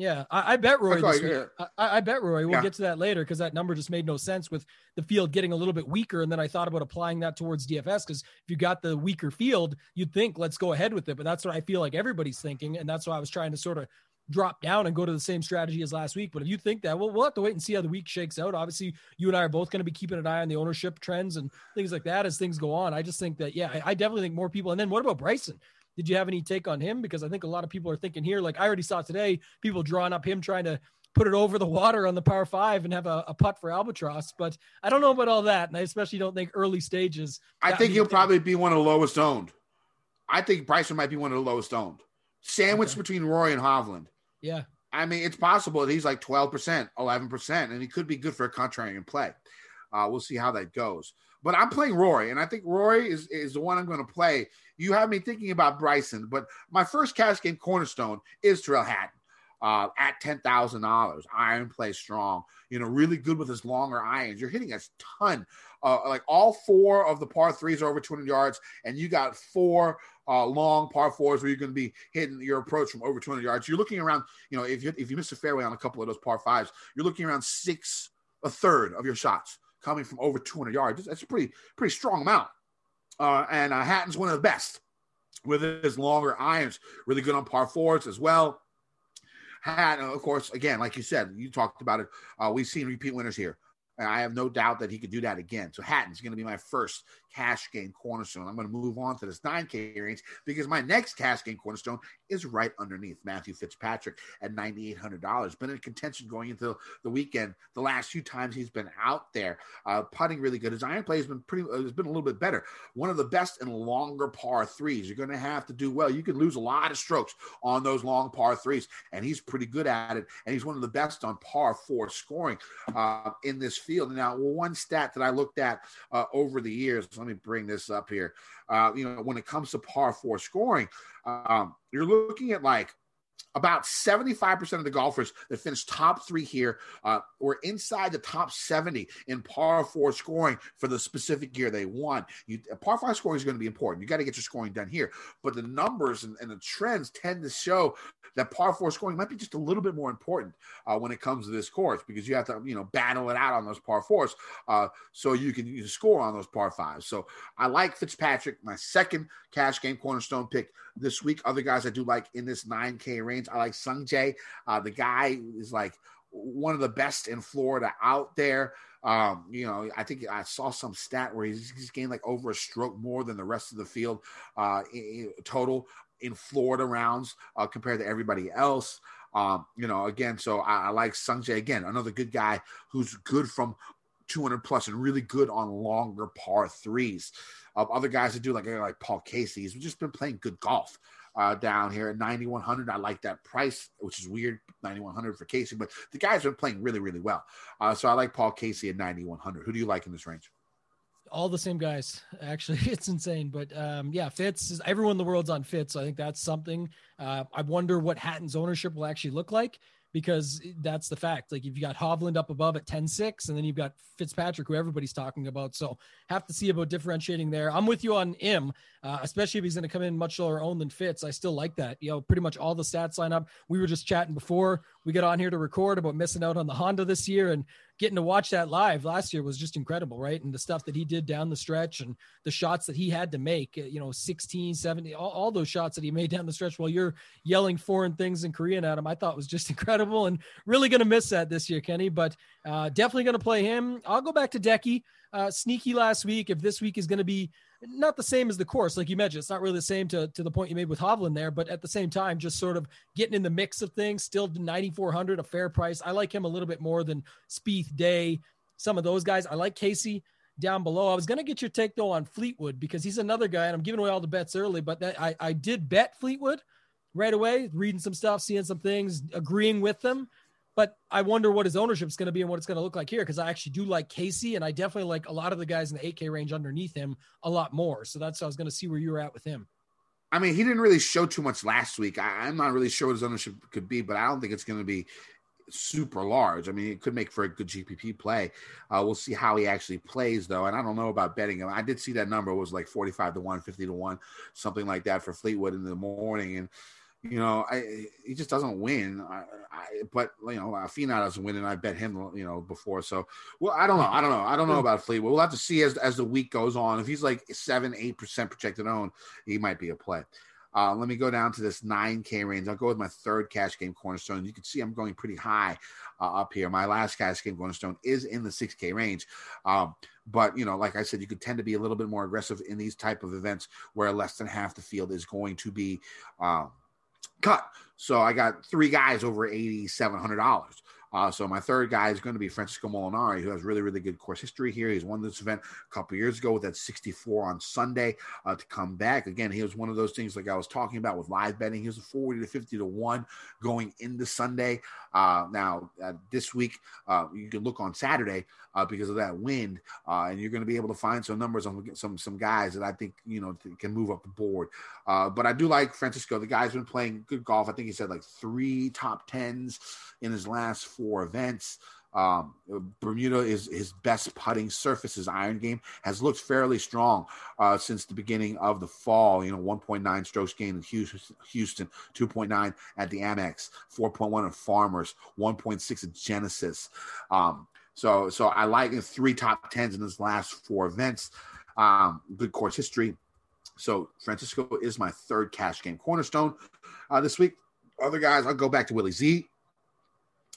Yeah, I, I bet Roy. Okay, This week, yeah. I, I bet Roy. We'll Yeah. get to that later because that number just made no sense with the field getting a little bit weaker. And then I thought about applying that towards DFS because if you got the weaker field, you'd think let's go ahead with it. But that's what I feel like everybody's thinking, and that's why I was trying to sort of drop down and go to the same strategy as last week. But if you think that, well, we'll have to wait and see how the week shakes out. Obviously, you and I are both going to be keeping an eye on the ownership trends and things like that as things go on. I just think that, yeah, I, I definitely think more people. And then what about Bryson? Did you have any take on him? Because I think a lot of people are thinking here, like I already saw today, people drawing up him trying to put it over the water on the par five and have a, a putt for albatross. But I don't know about all that. And I especially don't think early stages. I think he'll probably be one of the lowest owned. I think Bryson might be one of the lowest owned. Sandwiched Okay. between Roy and Hovland. Yeah. I mean, it's possible that he's like 12%, 11%, and he could be good for a contrarian play. Uh, we'll see how that goes. But I'm playing Rory, and I think Rory is, is the one I'm going to play. You have me thinking about Bryson, but my first cash game cornerstone is Tyrrell Hatton uh, at $10,000. Iron play strong, you know, really good with his longer irons. You're hitting a ton. Uh, like all four of the par threes are over 200 yards, and you got four uh, long par fours where you're going to be hitting your approach from over 200 yards. You're looking around, you know, if you if you miss a fairway on a couple of those par fives, you're looking around six, a third of your shots coming from over 200 yards. That's a pretty pretty strong amount. Uh, and uh, Hatton's one of the best with his longer irons. Really good on par fours as well. Had, of course, again, like you said, you talked about it. Uh, we've seen repeat winners here. And I have no doubt that he could do that again. So Hatton's going to be my first cash game cornerstone. I'm going to move on to this 9K range because my next cash game cornerstone is right underneath Matthew Fitzpatrick at $9,800. Been in contention going into the weekend. The last few times he's been out there, uh, putting really good. His iron play has been pretty. Uh, has been a little bit better. One of the best in longer par threes. You're going to have to do well. You could lose a lot of strokes on those long par threes, and he's pretty good at it. And he's one of the best on par four scoring uh, in this field. Now, one stat that I looked at uh, over the years, let me bring this up here. Uh, you know, when it comes to par four scoring, um, you're looking at like about 75% of the golfers that finished top three here uh, were inside the top 70 in par four scoring for the specific year they won. You, par five scoring is going to be important. You got to get your scoring done here. But the numbers and, and, the trends tend to show that par four scoring might be just a little bit more important uh, when it comes to this course because you have to, you know, battle it out on those par fours uh, so you can, you can score on those par fives. So I like Fitzpatrick, my second cash game cornerstone pick this week. Other guys I do like in this 9K range. I like Sung Jae. Uh, the guy is like one of the best in Florida out there. Um, you know, I think I saw some stat where he's, he's gained like over a stroke more than the rest of the field uh, in, in total in Florida rounds uh, compared to everybody else. Um, you know, again, so I, I like Sung Jae again, another good guy who's good from 200 plus and really good on longer par threes. Uh, other guys that do like like Paul Casey, he's just been playing good golf uh, down here at 9100. I like that price, which is weird, 9100 for Casey, but the guy's been playing really, really well. Uh, so I like Paul Casey at 9100. Who do you like in this range? all the same guys actually it's insane but um yeah fitz is everyone in the world's on fitz so i think that's something uh i wonder what hatton's ownership will actually look like because that's the fact. Like if you got Hovland up above at 10 6, and then you've got Fitzpatrick, who everybody's talking about. So have to see about differentiating there. I'm with you on him, uh, especially if he's going to come in much lower owned than Fitz. I still like that. You know, pretty much all the stats line up. We were just chatting before we get on here to record about missing out on the Honda this year and getting to watch that live last year was just incredible, right? And the stuff that he did down the stretch and the shots that he had to make, uh, you know, 16, 17, all, all those shots that he made down the stretch while you're yelling foreign things in Korean at him, I thought was just incredible and really going to miss that this year, Kenny, but uh, definitely going to play him. I'll go back to Decky. Uh, sneaky last week. If this week is going to be not the same as the course, like you mentioned, it's not really the same to, to the point you made with Hovland there, but at the same time, just sort of getting in the mix of things, still 9,400, a fair price. I like him a little bit more than Spieth Day, some of those guys. I like Casey down below. I was going to get your take though on Fleetwood because he's another guy, and I'm giving away all the bets early, but that, I, I did bet Fleetwood right away, reading some stuff, seeing some things, agreeing with them. But I wonder what his ownership is going to be and what it's going to look like here because I actually do like Casey and I definitely like a lot of the guys in the 8K range underneath him a lot more. So that's how I was going to see where you were at with him. I mean, he didn't really show too much last week. I, am not really sure what his ownership could be, but I don't think it's going to be super large. I mean, it could make for a good GPP play. Uh, we'll see how he actually plays, though. And I don't know about betting him. I did see that number was like 45 to 1, 50 to 1, something like that for Fleetwood in the morning. And you know, I he just doesn't win. I, I but you know, Finau doesn't win, and I bet him, you know, before. So, well, I don't know. I don't know. I don't know about Fleetwood. We'll have to see as as the week goes on. If he's like seven, eight percent projected own, he might be a play. Uh, let me go down to this 9K range. I'll go with my third cash game cornerstone. You can see I'm going pretty high uh, up here. My last cash game cornerstone is in the 6K range. Um, but you know, like I said, you could tend to be a little bit more aggressive in these type of events where less than half the field is going to be um, cut. So I got three guys over eighty seven hundred dollars. Uh, so my third guy is going to be Francesco Molinari, who has really, really good course history here. He's won this event a couple years ago with that 64 on Sunday uh, to come back. Again, he was one of those things like I was talking about with live betting. He was a 40 to 50 to 1 going into Sunday. Uh, now, uh, this week, uh, you can look on Saturday uh, because of that wind, and you're going to be able to find some numbers on some some guys that I think you know can move up the board. but I do like Francesco. The guy's been playing good golf. I think he said like three top tens in his last four events. Um, Bermuda is his best putting surface. His iron game has looked fairly strong uh, since the beginning of the fall. You know, 1.9 strokes gained in Houston, 2.9 at the Amex, 4.1 at Farmers, 1.6 at Genesis. Um, so, so I like three top tens in his last four events. Um, good course history. So Francesco is my third cash game cornerstone uh, this week. Other guys, I'll go back to Willie Z.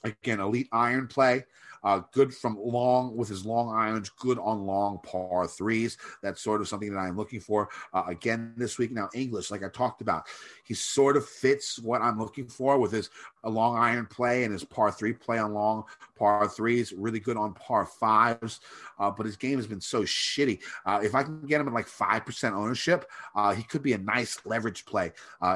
Again, elite iron play. Uh, good from long with his long irons, good on long par threes. That's sort of something that I'm looking for uh, again this week. Now, English, like I talked about, he sort of fits what I'm looking for with his long iron play and his par three play on long par threes. Really good on par fives, uh, but his game has been so shitty. Uh, if I can get him at like five percent ownership, uh, he could be a nice leverage play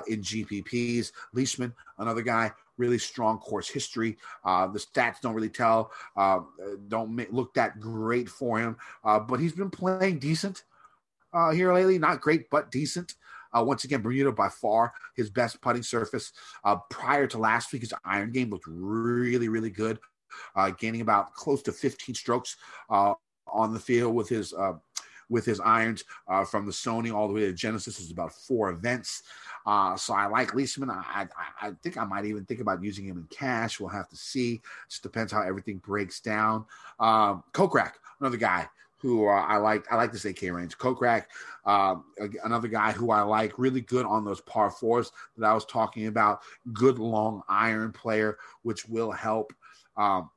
in GPPs. Leishman, another guy really strong course history. Uh, the stats don't really tell, uh, don't make, look that great for him, uh, but he's been playing decent uh, here lately. Not great, but decent. Uh, once again, Bermuda by far his best putting surface. Uh, prior to last week, his iron game looked really, really good, gaining about close to 15 strokes on the field with his with his irons uh, from the Sony all the way to Genesis. is about four events. Uh, so I like Leishman. I, I, I, think I might even think about using him in cash. We'll have to see. Just depends how everything breaks down. Um, Kokrak, another guy who uh, I like. I like this AK range. Kokrak, uh, another guy who I like. Really good on those par fours that I was talking about. Good long iron player, which will help. Um,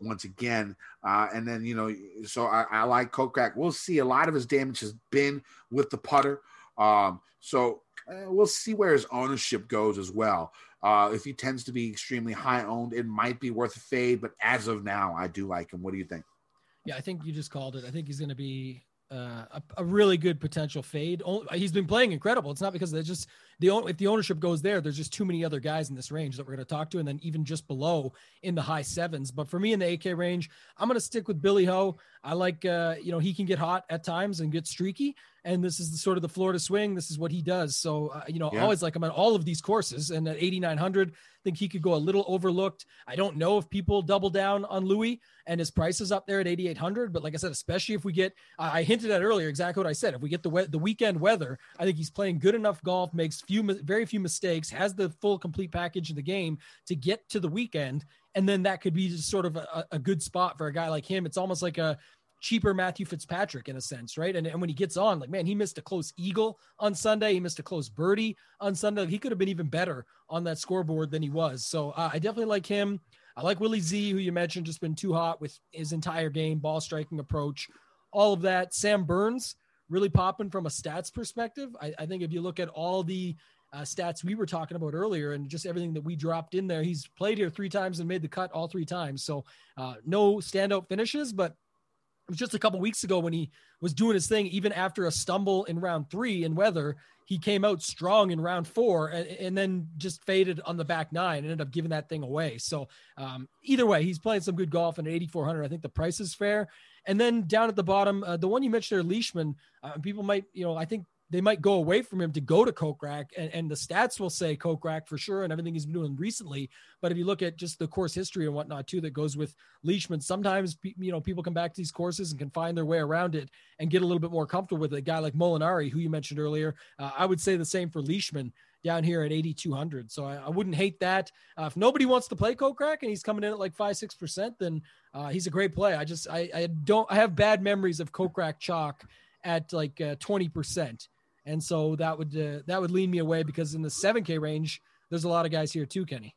once again. Uh, and then, you know, so I, I like Kokrak. We'll see. A lot of his damage has been with the putter. Um, so uh, we'll see where his ownership goes as well. Uh, if he tends to be extremely high owned, it might be worth a fade. But as of now, I do like him. What do you think? Yeah, I think you just called it. I think he's going to be uh, a, a, really good potential fade. He's been playing incredible. It's not because it's just the if the ownership goes there, there's just too many other guys in this range that we're going to talk to, and then even just below in the high sevens. But for me in the AK range, I'm going to stick with Billy Ho. I like uh, you know he can get hot at times and get streaky, and this is the sort of the Florida swing. This is what he does. So uh, you know, yeah. always like him on all of these courses. And at 8,900, I think he could go a little overlooked. I don't know if people double down on Louis and his price is up there at 8,800. But like I said, especially if we get, I hinted at earlier exactly what I said. If we get the we- the weekend weather, I think he's playing good enough golf, makes few very few mistakes, has the full complete package in the game to get to the weekend. And then that could be just sort of a, a good spot for a guy like him. It's almost like a cheaper Matthew Fitzpatrick in a sense, right? And, and when he gets on, like, man, he missed a close eagle on Sunday. He missed a close birdie on Sunday. He could have been even better on that scoreboard than he was. So uh, I definitely like him. I like Willie Z, who you mentioned, just been too hot with his entire game, ball striking approach, all of that. Sam Burns really popping from a stats perspective. I, I think if you look at all the uh, stats we were talking about earlier and just everything that we dropped in there, he's played here three times and made the cut all three times. So uh, no standout finishes, but it was just a couple weeks ago when he was doing his thing, even after a stumble in round three in weather, he came out strong in round four and, and then just faded on the back nine, and ended up giving that thing away. So um, either way, he's playing some good golf and at 8,400. I think the price is fair. And then down at the bottom, uh, the one you mentioned there, Leishman, uh, people might, you know, I think they might go away from him to go to Kokrak, and, and the stats will say Kokrak for sure, and everything he's been doing recently. But if you look at just the course history and whatnot too, that goes with Leishman, sometimes you know people come back to these courses and can find their way around it and get a little bit more comfortable with it. a guy like Molinari, who you mentioned earlier. Uh, I would say the same for Leishman down here at 8,200. So I, I, wouldn't hate that. Uh, if nobody wants to play Kokrak and he's coming in at like five, 6%, then uh, he's a great play. I just, I, I don't, I have bad memories of Kokrak chalk at like uh, 20% and so that would uh, that would lean me away because in the 7K range, there's a lot of guys here too, Kenny.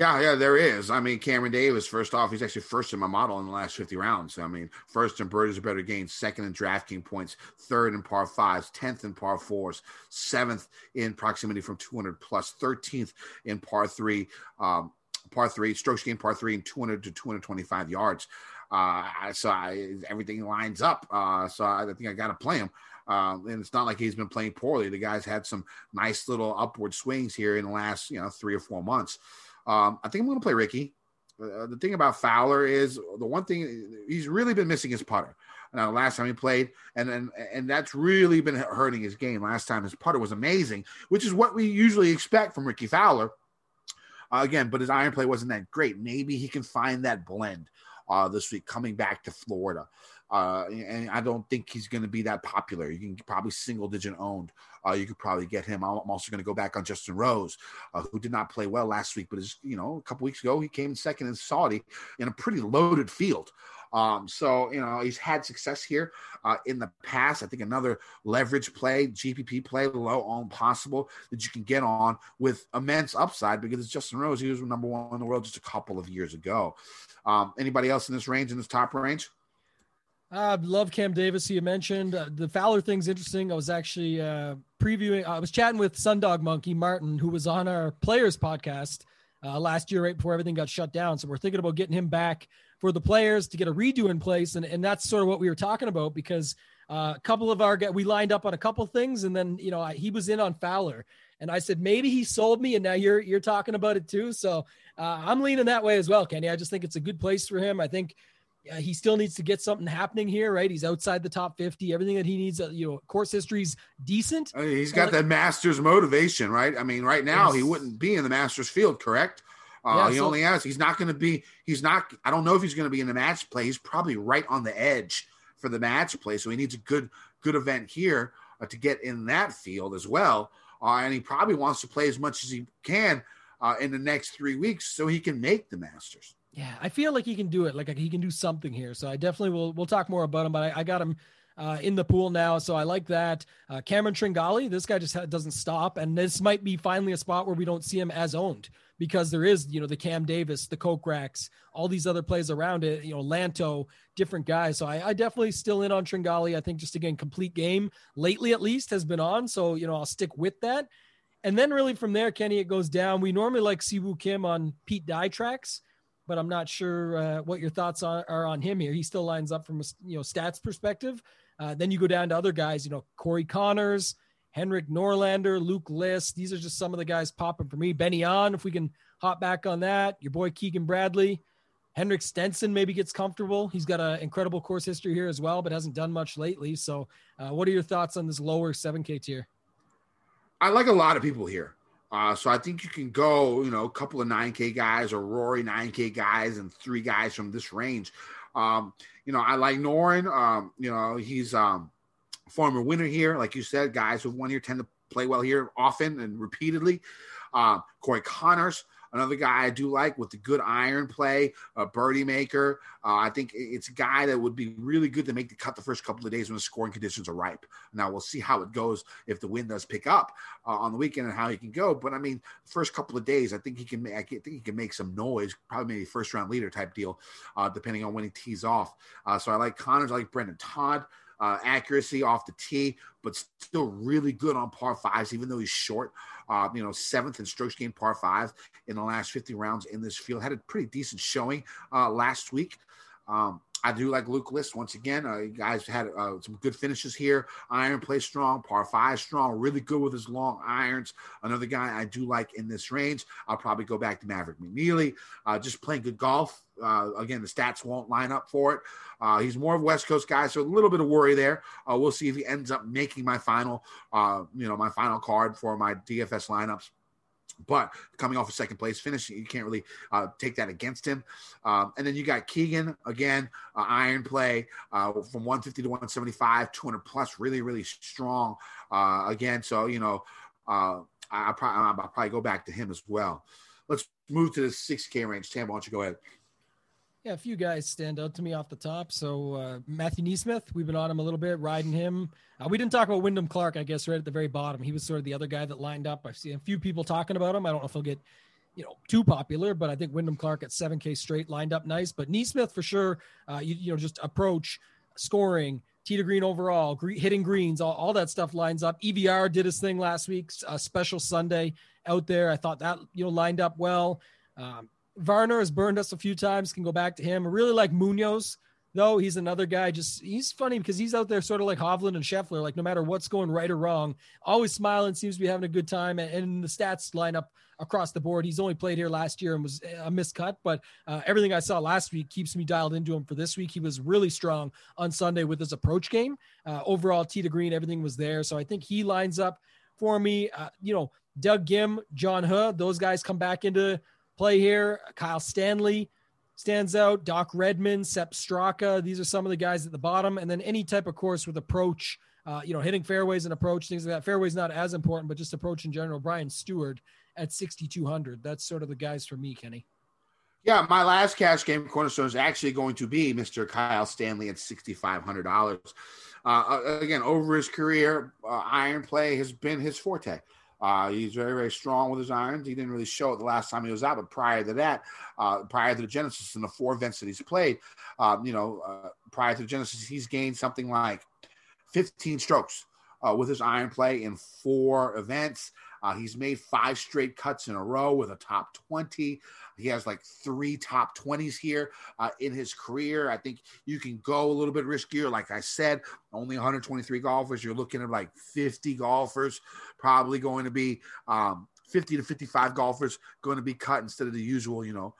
Yeah, yeah, there is. I mean, Cameron Davis, first off, he's actually first in my model in the last 50 rounds. I mean, first in birdies are better gains, second in DraftKings points, third in par fives, 10th in par fours, seventh in proximity from 200 plus, 13th in par three, um, par three, strokes gained par three, and 200 to 225 yards. Uh, so I, everything lines up. Uh, so I think I got to play him. Um, and it's not like he's been playing poorly. The guy's had some nice little upward swings here in the last, you know, three or four months. Um, I think I'm going to play Rickie. Uh, the thing about Fowler is the one thing he's really been missing his putter. Now, last time he played, and and and that's really been hurting his game. Last time his putter was amazing, which is what we usually expect from Rickie Fowler. Uh, again, but his iron play wasn't that great. Maybe he can find that blend uh, this week coming back to Florida. Uh, and I don't think he's going to be that popular. You can probably single digit owned. Uh, you could probably get him. I'm also going to go back on Justin Rose, uh, who did not play well last week, but is you know a couple weeks ago he came second in Saudi in a pretty loaded field. Um, so you know he's had success here uh, in the past. I think another leverage play, GPP play, low on possible that you can get on with immense upside because it's Justin Rose. He was number one in the world just a couple of years ago. Um, anybody else in this range in this top range? I uh, love Cam Davis. You mentioned uh, the Fowler thing's interesting. I was actually uh, previewing. I was chatting with Sundog Monkey Martin, who was on our Players podcast uh, last year, right before everything got shut down. So we're thinking about getting him back for the players to get a redo in place, and and that's sort of what we were talking about because uh, a couple of our we lined up on a couple things, and then you know I, he was in on Fowler, and I said maybe he sold me, and now you're you're talking about it too. So uh, I'm leaning that way as well, Kenny. I just think it's a good place for him. I think uh, he still needs to get something happening here, right? He's outside the top 50. Everything that he needs, uh, you know, course history's decent. I mean, he's got that Masters motivation, right? I mean, right now Yes. he wouldn't be in the Masters field, correct? Uh, Yeah, he so- only has. He's not going to be. He's not. I don't know if he's going to be in the match play. He's probably right on the edge for the match play. So he needs a good, good event here uh, to get in that field as well. Uh, and he probably wants to play as much as he can uh, in the next three weeks so he can make the Masters. Yeah, I feel like he can do it. Like he can do something here. So I definitely will. We'll talk more about him. But I, I got him uh, in the pool now, so I like that. Uh, Cameron Tringali, this guy just ha- doesn't stop, and this might be finally a spot where we don't see him as owned because there is, you know, the Cam Davis, the Kokraks, all these other plays around it. You know, Lanto, different guys. So I, I definitely still in on Tringali. I think just again complete game lately at least has been on. So you know I'll stick with that. And then really from there, Kenny, it goes down. We normally like Siwoo Kim on Pete Dye tracks but I'm not sure uh, what your thoughts are, are on him here. He still lines up from a you know stats perspective. Uh, then you go down to other guys, you know Corey Conners, Henrik Norlander, Luke List. These are just some of the guys popping for me. Benny on, if we can hop back on that. Your boy Keegan Bradley, Henrik Stenson maybe gets comfortable. He's got an incredible course history here as well, but hasn't done much lately. So, uh, what are your thoughts on this lower 7K tier? I like a lot of people here. Uh, so I think you can go, you know, a couple of 9K guys or Rory 9K guys and three guys from this range. Um, you know, I like Norin. Um, you know, he's um, former winner here. Like you said, guys who've won here tend to play well here often and repeatedly. Um, Corey Conners, another guy I do like with the good iron play, a birdie maker. Uh, I think it's a guy that would be really good to make the cut the first couple of days when the scoring conditions are ripe. Now we'll see how it goes if the wind does pick up uh, on the weekend and how he can go. But I mean, first couple of days, I think he can. Make, I think he can make some noise. Probably maybe first round leader type deal, uh, depending on when he tees off. Uh, so I like Conners. I like Brendan Todd. Uh, accuracy off the tee, but still really good on par fives, even though he's short. Uh, you know, seventh in strokes gained par five in the last 50 rounds in this field. Had a pretty decent showing uh, last week. Um, I do like Luke List once again. Uh, guys had uh, some good finishes here. Iron play strong, par five strong, really good with his long irons. Another guy I do like in this range. I'll probably go back to Maverick McNealy. Uh, just playing good golf. Uh, again, the stats won't line up for it. Uh, he's more of a West Coast guy, so a little bit of worry there. Uh, we'll see if he ends up making my final, you know, my final card for my DFS lineups. But coming off a second place finish, you can't really uh, take that against him. Um, and then you got Keegan again, uh, iron play uh, from 150 to 175, 200 plus, really, really strong uh, again. So you know, uh, I, I'll, probably, I'll probably go back to him as well. Let's move to the 6K range. Tam, why don't you go ahead? Yeah, a few guys stand out to me off the top. So uh, Matthew NeSmith, we've been on him a little bit, riding him. Uh, we didn't talk about Wyndham Clark, I guess, right at the very bottom. He was sort of the other guy that lined up. I've seen a few people talking about him. I don't know if he'll get, you know, too popular, but I think Wyndham Clark at 7K straight lined up nice. But Neesmith for sure, uh, you, you know, just approach, scoring, tee to green overall, gre- hitting greens, all, all that stuff lines up. EVR did his thing last week, a special Sunday out there. I thought that, you know, lined up well. Um, Varner has burned us a few times. Can go back to him. I really like Munoz, though. He's another guy. Just he's funny because he's out there sort of like Hovland and Scheffler. Like no matter what's going right or wrong, always smiling. Seems to be having a good time. And, the stats line up across the board. He's only played here last year and was a miscut, but uh, everything I saw last week keeps me dialed into him for this week. He was really strong on Sunday with his approach game. Uh, overall, tee to green, everything was there. So I think he lines up for me. Uh, you know, Doug Ghim, John Huh, those guys come back into play here. Kyle Stanley stands out. Doc Redman, Sep Straka. These are some of the guys at the bottom. And then any type of course with approach, uh, you know, hitting fairways and approach, things like that. Fairways not as important, but just approach in general. Brian Stuard at 6,200. That's sort of the guys for me, Kenny. Yeah, my last cash game cornerstone is actually going to be Mr. Kyle Stanley at sixty five hundred dollars. Uh, again, over his career, uh, iron play has been his forte. Uh, he's very, very strong with his irons. He didn't really show it the last time he was out, but prior to that, uh, prior to the Genesis and the four events that he's played, um, you know, uh, prior to the Genesis, he's gained something like 15 strokes uh, with his iron play in four events. Uh, he's made five straight cuts in a row with a top 20. He has like three top 20s here uh, in his career. I think you can go a little bit riskier. Like I said, only 123 golfers. You're looking at like 50 golfers, probably going to be um, 50 to 55 golfers going to be cut instead of the usual, you know,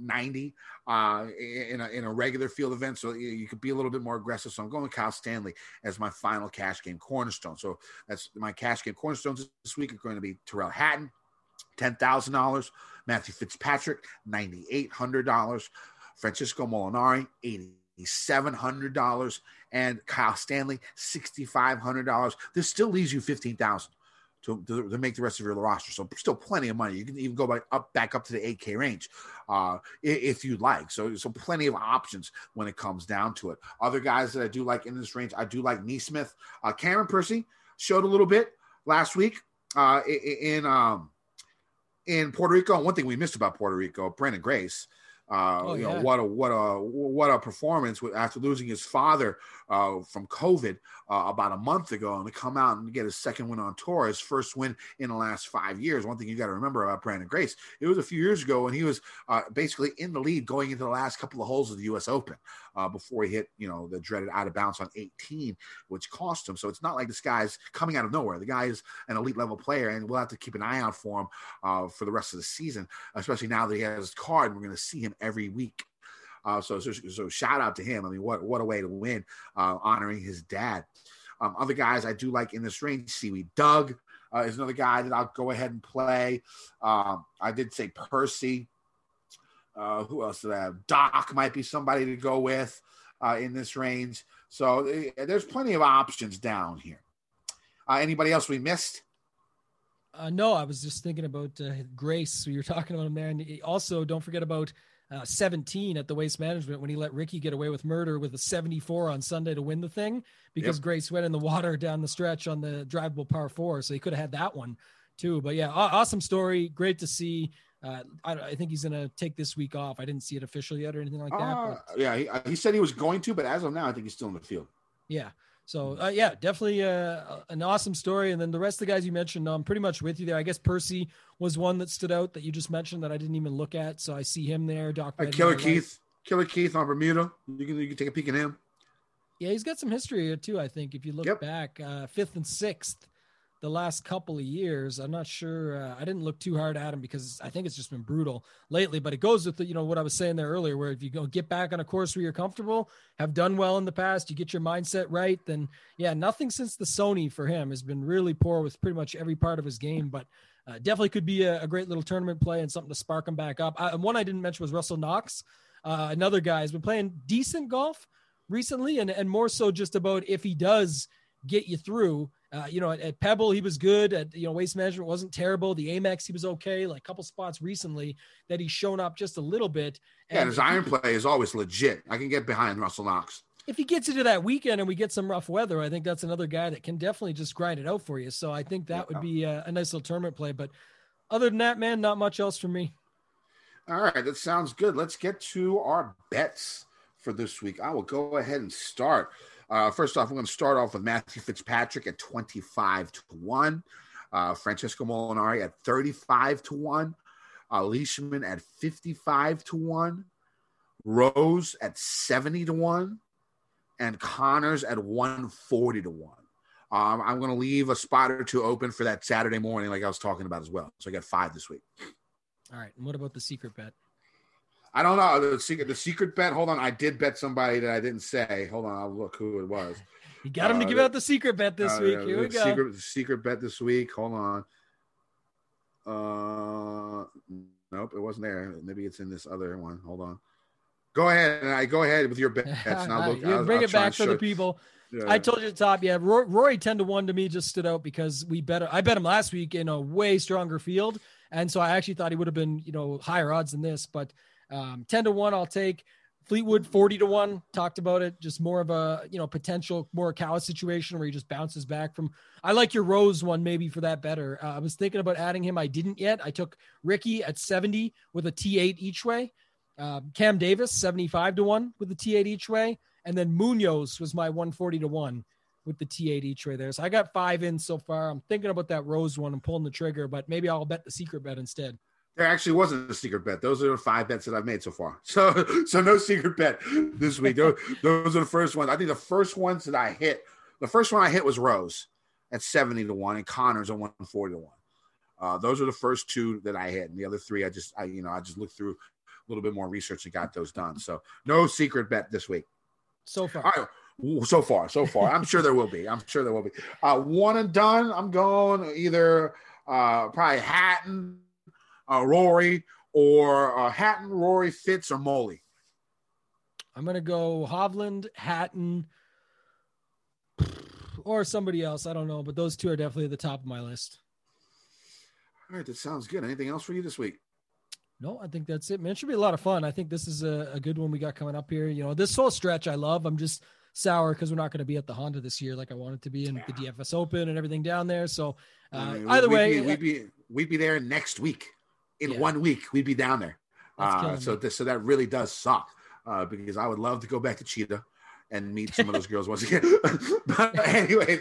90 uh, in a in a regular field event. So you, could be a little bit more aggressive. So I'm going Kyle Stanley as my final cash game cornerstone. So that's my cash game cornerstones this week are going to be Tyrrell Hatton, ten thousand dollars. Matthew Fitzpatrick, ninety eight hundred dollars. Francesco Molinari, eighty seven hundred dollars, and Kyle Stanley, sixty five hundred dollars. This still leaves you fifteen thousand to, to, to make the rest of your roster. So still plenty of money. You can even go back up back up to the 8K range uh, if you'd like. So so plenty of options when it comes down to it. Other guys that I do like in this range, I do like NeSmith. Uh, Cameron Percy showed a little bit last week uh, in um, in Puerto Rico. One thing we missed about Puerto Rico, Branden Grace. Uh, Oh, you yeah. know what a what a what a performance with, after losing his father uh, from COVID uh, about a month ago, and to come out and get his second win on tour, his first win in the last five years. One thing you got to remember about Branden Grace, it was a few years ago when he was uh, basically in the lead going into the last couple of holes of the U.S. Open uh, before he hit you know the dreaded out of bounds on 18, which cost him. So it's not like this guy's coming out of nowhere. The guy is an elite level player, and we'll have to keep an eye out for him uh, for the rest of the season, especially now that he has his card. and We're going to see him every week. Uh, so, so, so shout out to him. I mean, what what a way to win, uh, honoring his dad. Um, other guys I do like in this range, Seaweed Doug uh, is another guy that I'll go ahead and play. Um, I did say Percy. Uh, who else did I have? Doc might be somebody to go with uh, in this range. So uh, there's plenty of options down here. Uh, anybody else we missed? No, I was just thinking about Grace. So you're talking about him there, and also don't forget about uh, 17 at the Waste Management when he let Rickie get away with murder with a 74 on Sunday to win the thing because Yep. Grace went in the water down the stretch on the drivable par four, so he could have had that one too. But yeah, awesome story. Great to see. Uh, I, I think he's gonna take this week off. I didn't see it official yet or anything like that. Uh, yeah, he, uh, he said he was going to, but as of now, I think he's still in the field. Yeah. So uh, yeah, definitely uh, an awesome story. And then the rest of the guys you mentioned, I'm pretty much with you there. I guess Percy was one that stood out that you just mentioned that I didn't even look at. So I see him there. Doc Uh, Killer I like. Keith, Killer Keith on Bermuda. You can you can take a peek at him. Yeah, he's got some history here too. I think if you look Yep. back, uh, fifth and sixth, the last couple of years. I'm not sure. Uh, I didn't look too hard at him because I think it's just been brutal lately. But it goes with the, you know what I was saying there earlier, where if you go get back on a course where you're comfortable, have done well in the past, you get your mindset right, then yeah, nothing since the Sony for him has been really poor with pretty much every part of his game. But uh, definitely could be a, a great little tournament play and something to spark him back up. Uh, one I didn't mention was Russell Knox, uh, another guy has been playing decent golf recently, and and more so just about if he does get you through. Uh, you know, at, at Pebble he was good. At you know Waste Management wasn't terrible. The Amex he was okay. Like a couple spots recently that he's shown up just a little bit. Yeah, and his iron play is always legit. I can get behind Russell Knox. if he gets into that weekend and we get some rough weather, I think that's another guy that can definitely just grind it out for you. So I think that would be a, a nice little tournament play. But other than that, man, not much else for me. All right, that sounds good. Let's get to our bets for this week. I will go ahead and start. Uh, first off, I'm going to start off with Matthew Fitzpatrick at 25 to 1, uh, Francesco Molinari at 35 to 1, uh, Leishman at 55 to 1, Rose at 70 to 1, and Conners at 140 to 1. Um, I'm going to leave a spot or two open for that Saturday morning, like I was talking about as well. So I got five this week. All right. And what about the secret bet? I don't know the secret. The secret bet. Hold on, I did bet somebody that I didn't say. Hold on, I'll look who it was. You got him to Uh, give the- out the secret bet this Uh, week. Here we go. Secret, secret bet this week. Hold on. Uh, nope, it wasn't there. Maybe it's in this other one. Hold on. Go ahead, and I go ahead with your bets. And I'll look. I'll- bring I'll it back for the people. Yeah. I told you at the top, yeah. Roy, Rory ten to one to me just stood out because we bet. I bet him last week in a way stronger field, And so I actually thought he would have been, you know, higher odds than this, but um, 10 to 1, I'll take. Fleetwood 40 to 1 talked about it. Just more of a you know potential Morikawa situation where he just bounces back from I like your Rose one maybe for that better. Uh, I was thinking about adding him. I didn't yet. I took Rickie at 70 with a T8 each way. Uh, Cam Davis 75 to 1 with the T8 each way. And then Munoz was my 140 to 1 with the T8 each way there. So I got 5 in so far. I'm thinking about that Rose one. And pulling the trigger but maybe I'll bet the secret bet instead There actually wasn't a secret bet. Those are the five bets that I've made so far. So, so no secret bet this week. Those, those are the first ones. I think the first ones that I hit, the first one I hit was Rose at 70 to 1 and Conners at 140 to 1. Uh, those are the first two that I hit. And the other three, I just, I, you know, I just looked through a little bit more research and got those done. So no secret bet this week. so far right. So far, so far. I'm sure there will be. I'm sure there will be. Uh, one and done. I'm going either uh, probably Hatton, uh, Rory, or uh, Hatton, Rory, Fitz, or Moley. I'm gonna go Hovland, Hatton, or somebody else. I don't know, but those two are definitely at the top of my list. All right, that sounds good. Anything else for you this week? No, I think that's it, man. It should be a lot of fun. I think this is a, a good one we got coming up here. You know, this whole stretch I love. I'm just sour because we're not going to be at the Honda this year like I wanted to be in the DFS Open and everything down there. So uh, I mean, either we'd way, be, we'd be we'd be there next week. In Yeah. one week, we'd be down there. Uh, so so that really does suck uh, because I would love to go back to Cheetah and meet some of those girls once again. but anyway,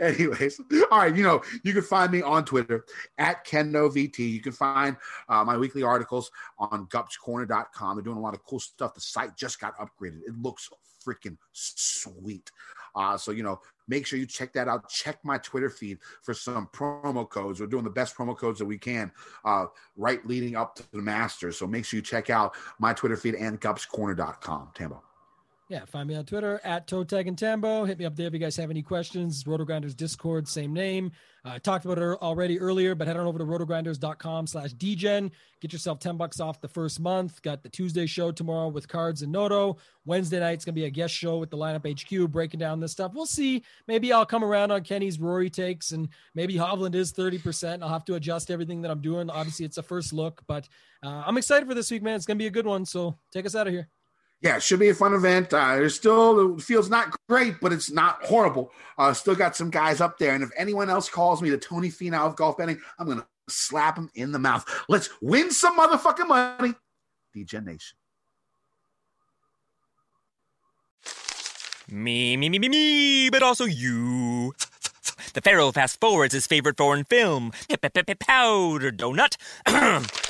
anyways, all right. You know, you can find me on Twitter at KennoVT. You can find uh, my weekly articles on gupscorner.com. They're doing a lot of cool stuff. The site just got upgraded. It looks freaking sweet. Uh, so you know, make sure you check that out. Check my Twitter feed for some promo codes. We're doing the best promo codes that we can uh, right leading up to the Masters. So make sure you check out my Twitter feed and gupscorner.com. Tambo. Yeah, find me on Twitter at Toe and Tambo. Hit me up there if you guys have any questions. Rotogrinders Discord, same name. Uh, I talked about it already earlier, but head on over to rotogrinders.com slash dgen. Get yourself 10 bucks off the first month. Got the Tuesday show tomorrow with Cards and Noto. Wednesday night's going to be a guest show with the lineup HQ breaking down this stuff. We'll see. Maybe I'll come around on Kenny's Rory takes and maybe Hovland is 30%. I'll have to adjust everything that I'm doing. Obviously, it's a first look, but uh, I'm excited for this week, man. It's going to be a good one. So take us out of here. Yeah, it should be a fun event. Uh, there's still it feels not great, but it's not horrible. Uh, still got some guys up there, and if anyone else calls me the Tony Finau of golf betting, I'm gonna slap him in the mouth. Let's win some motherfucking money, DJ Nation. Me, me, me, me, me, but also you. The Pharaoh fast forwards his favorite foreign film, Powder Donut.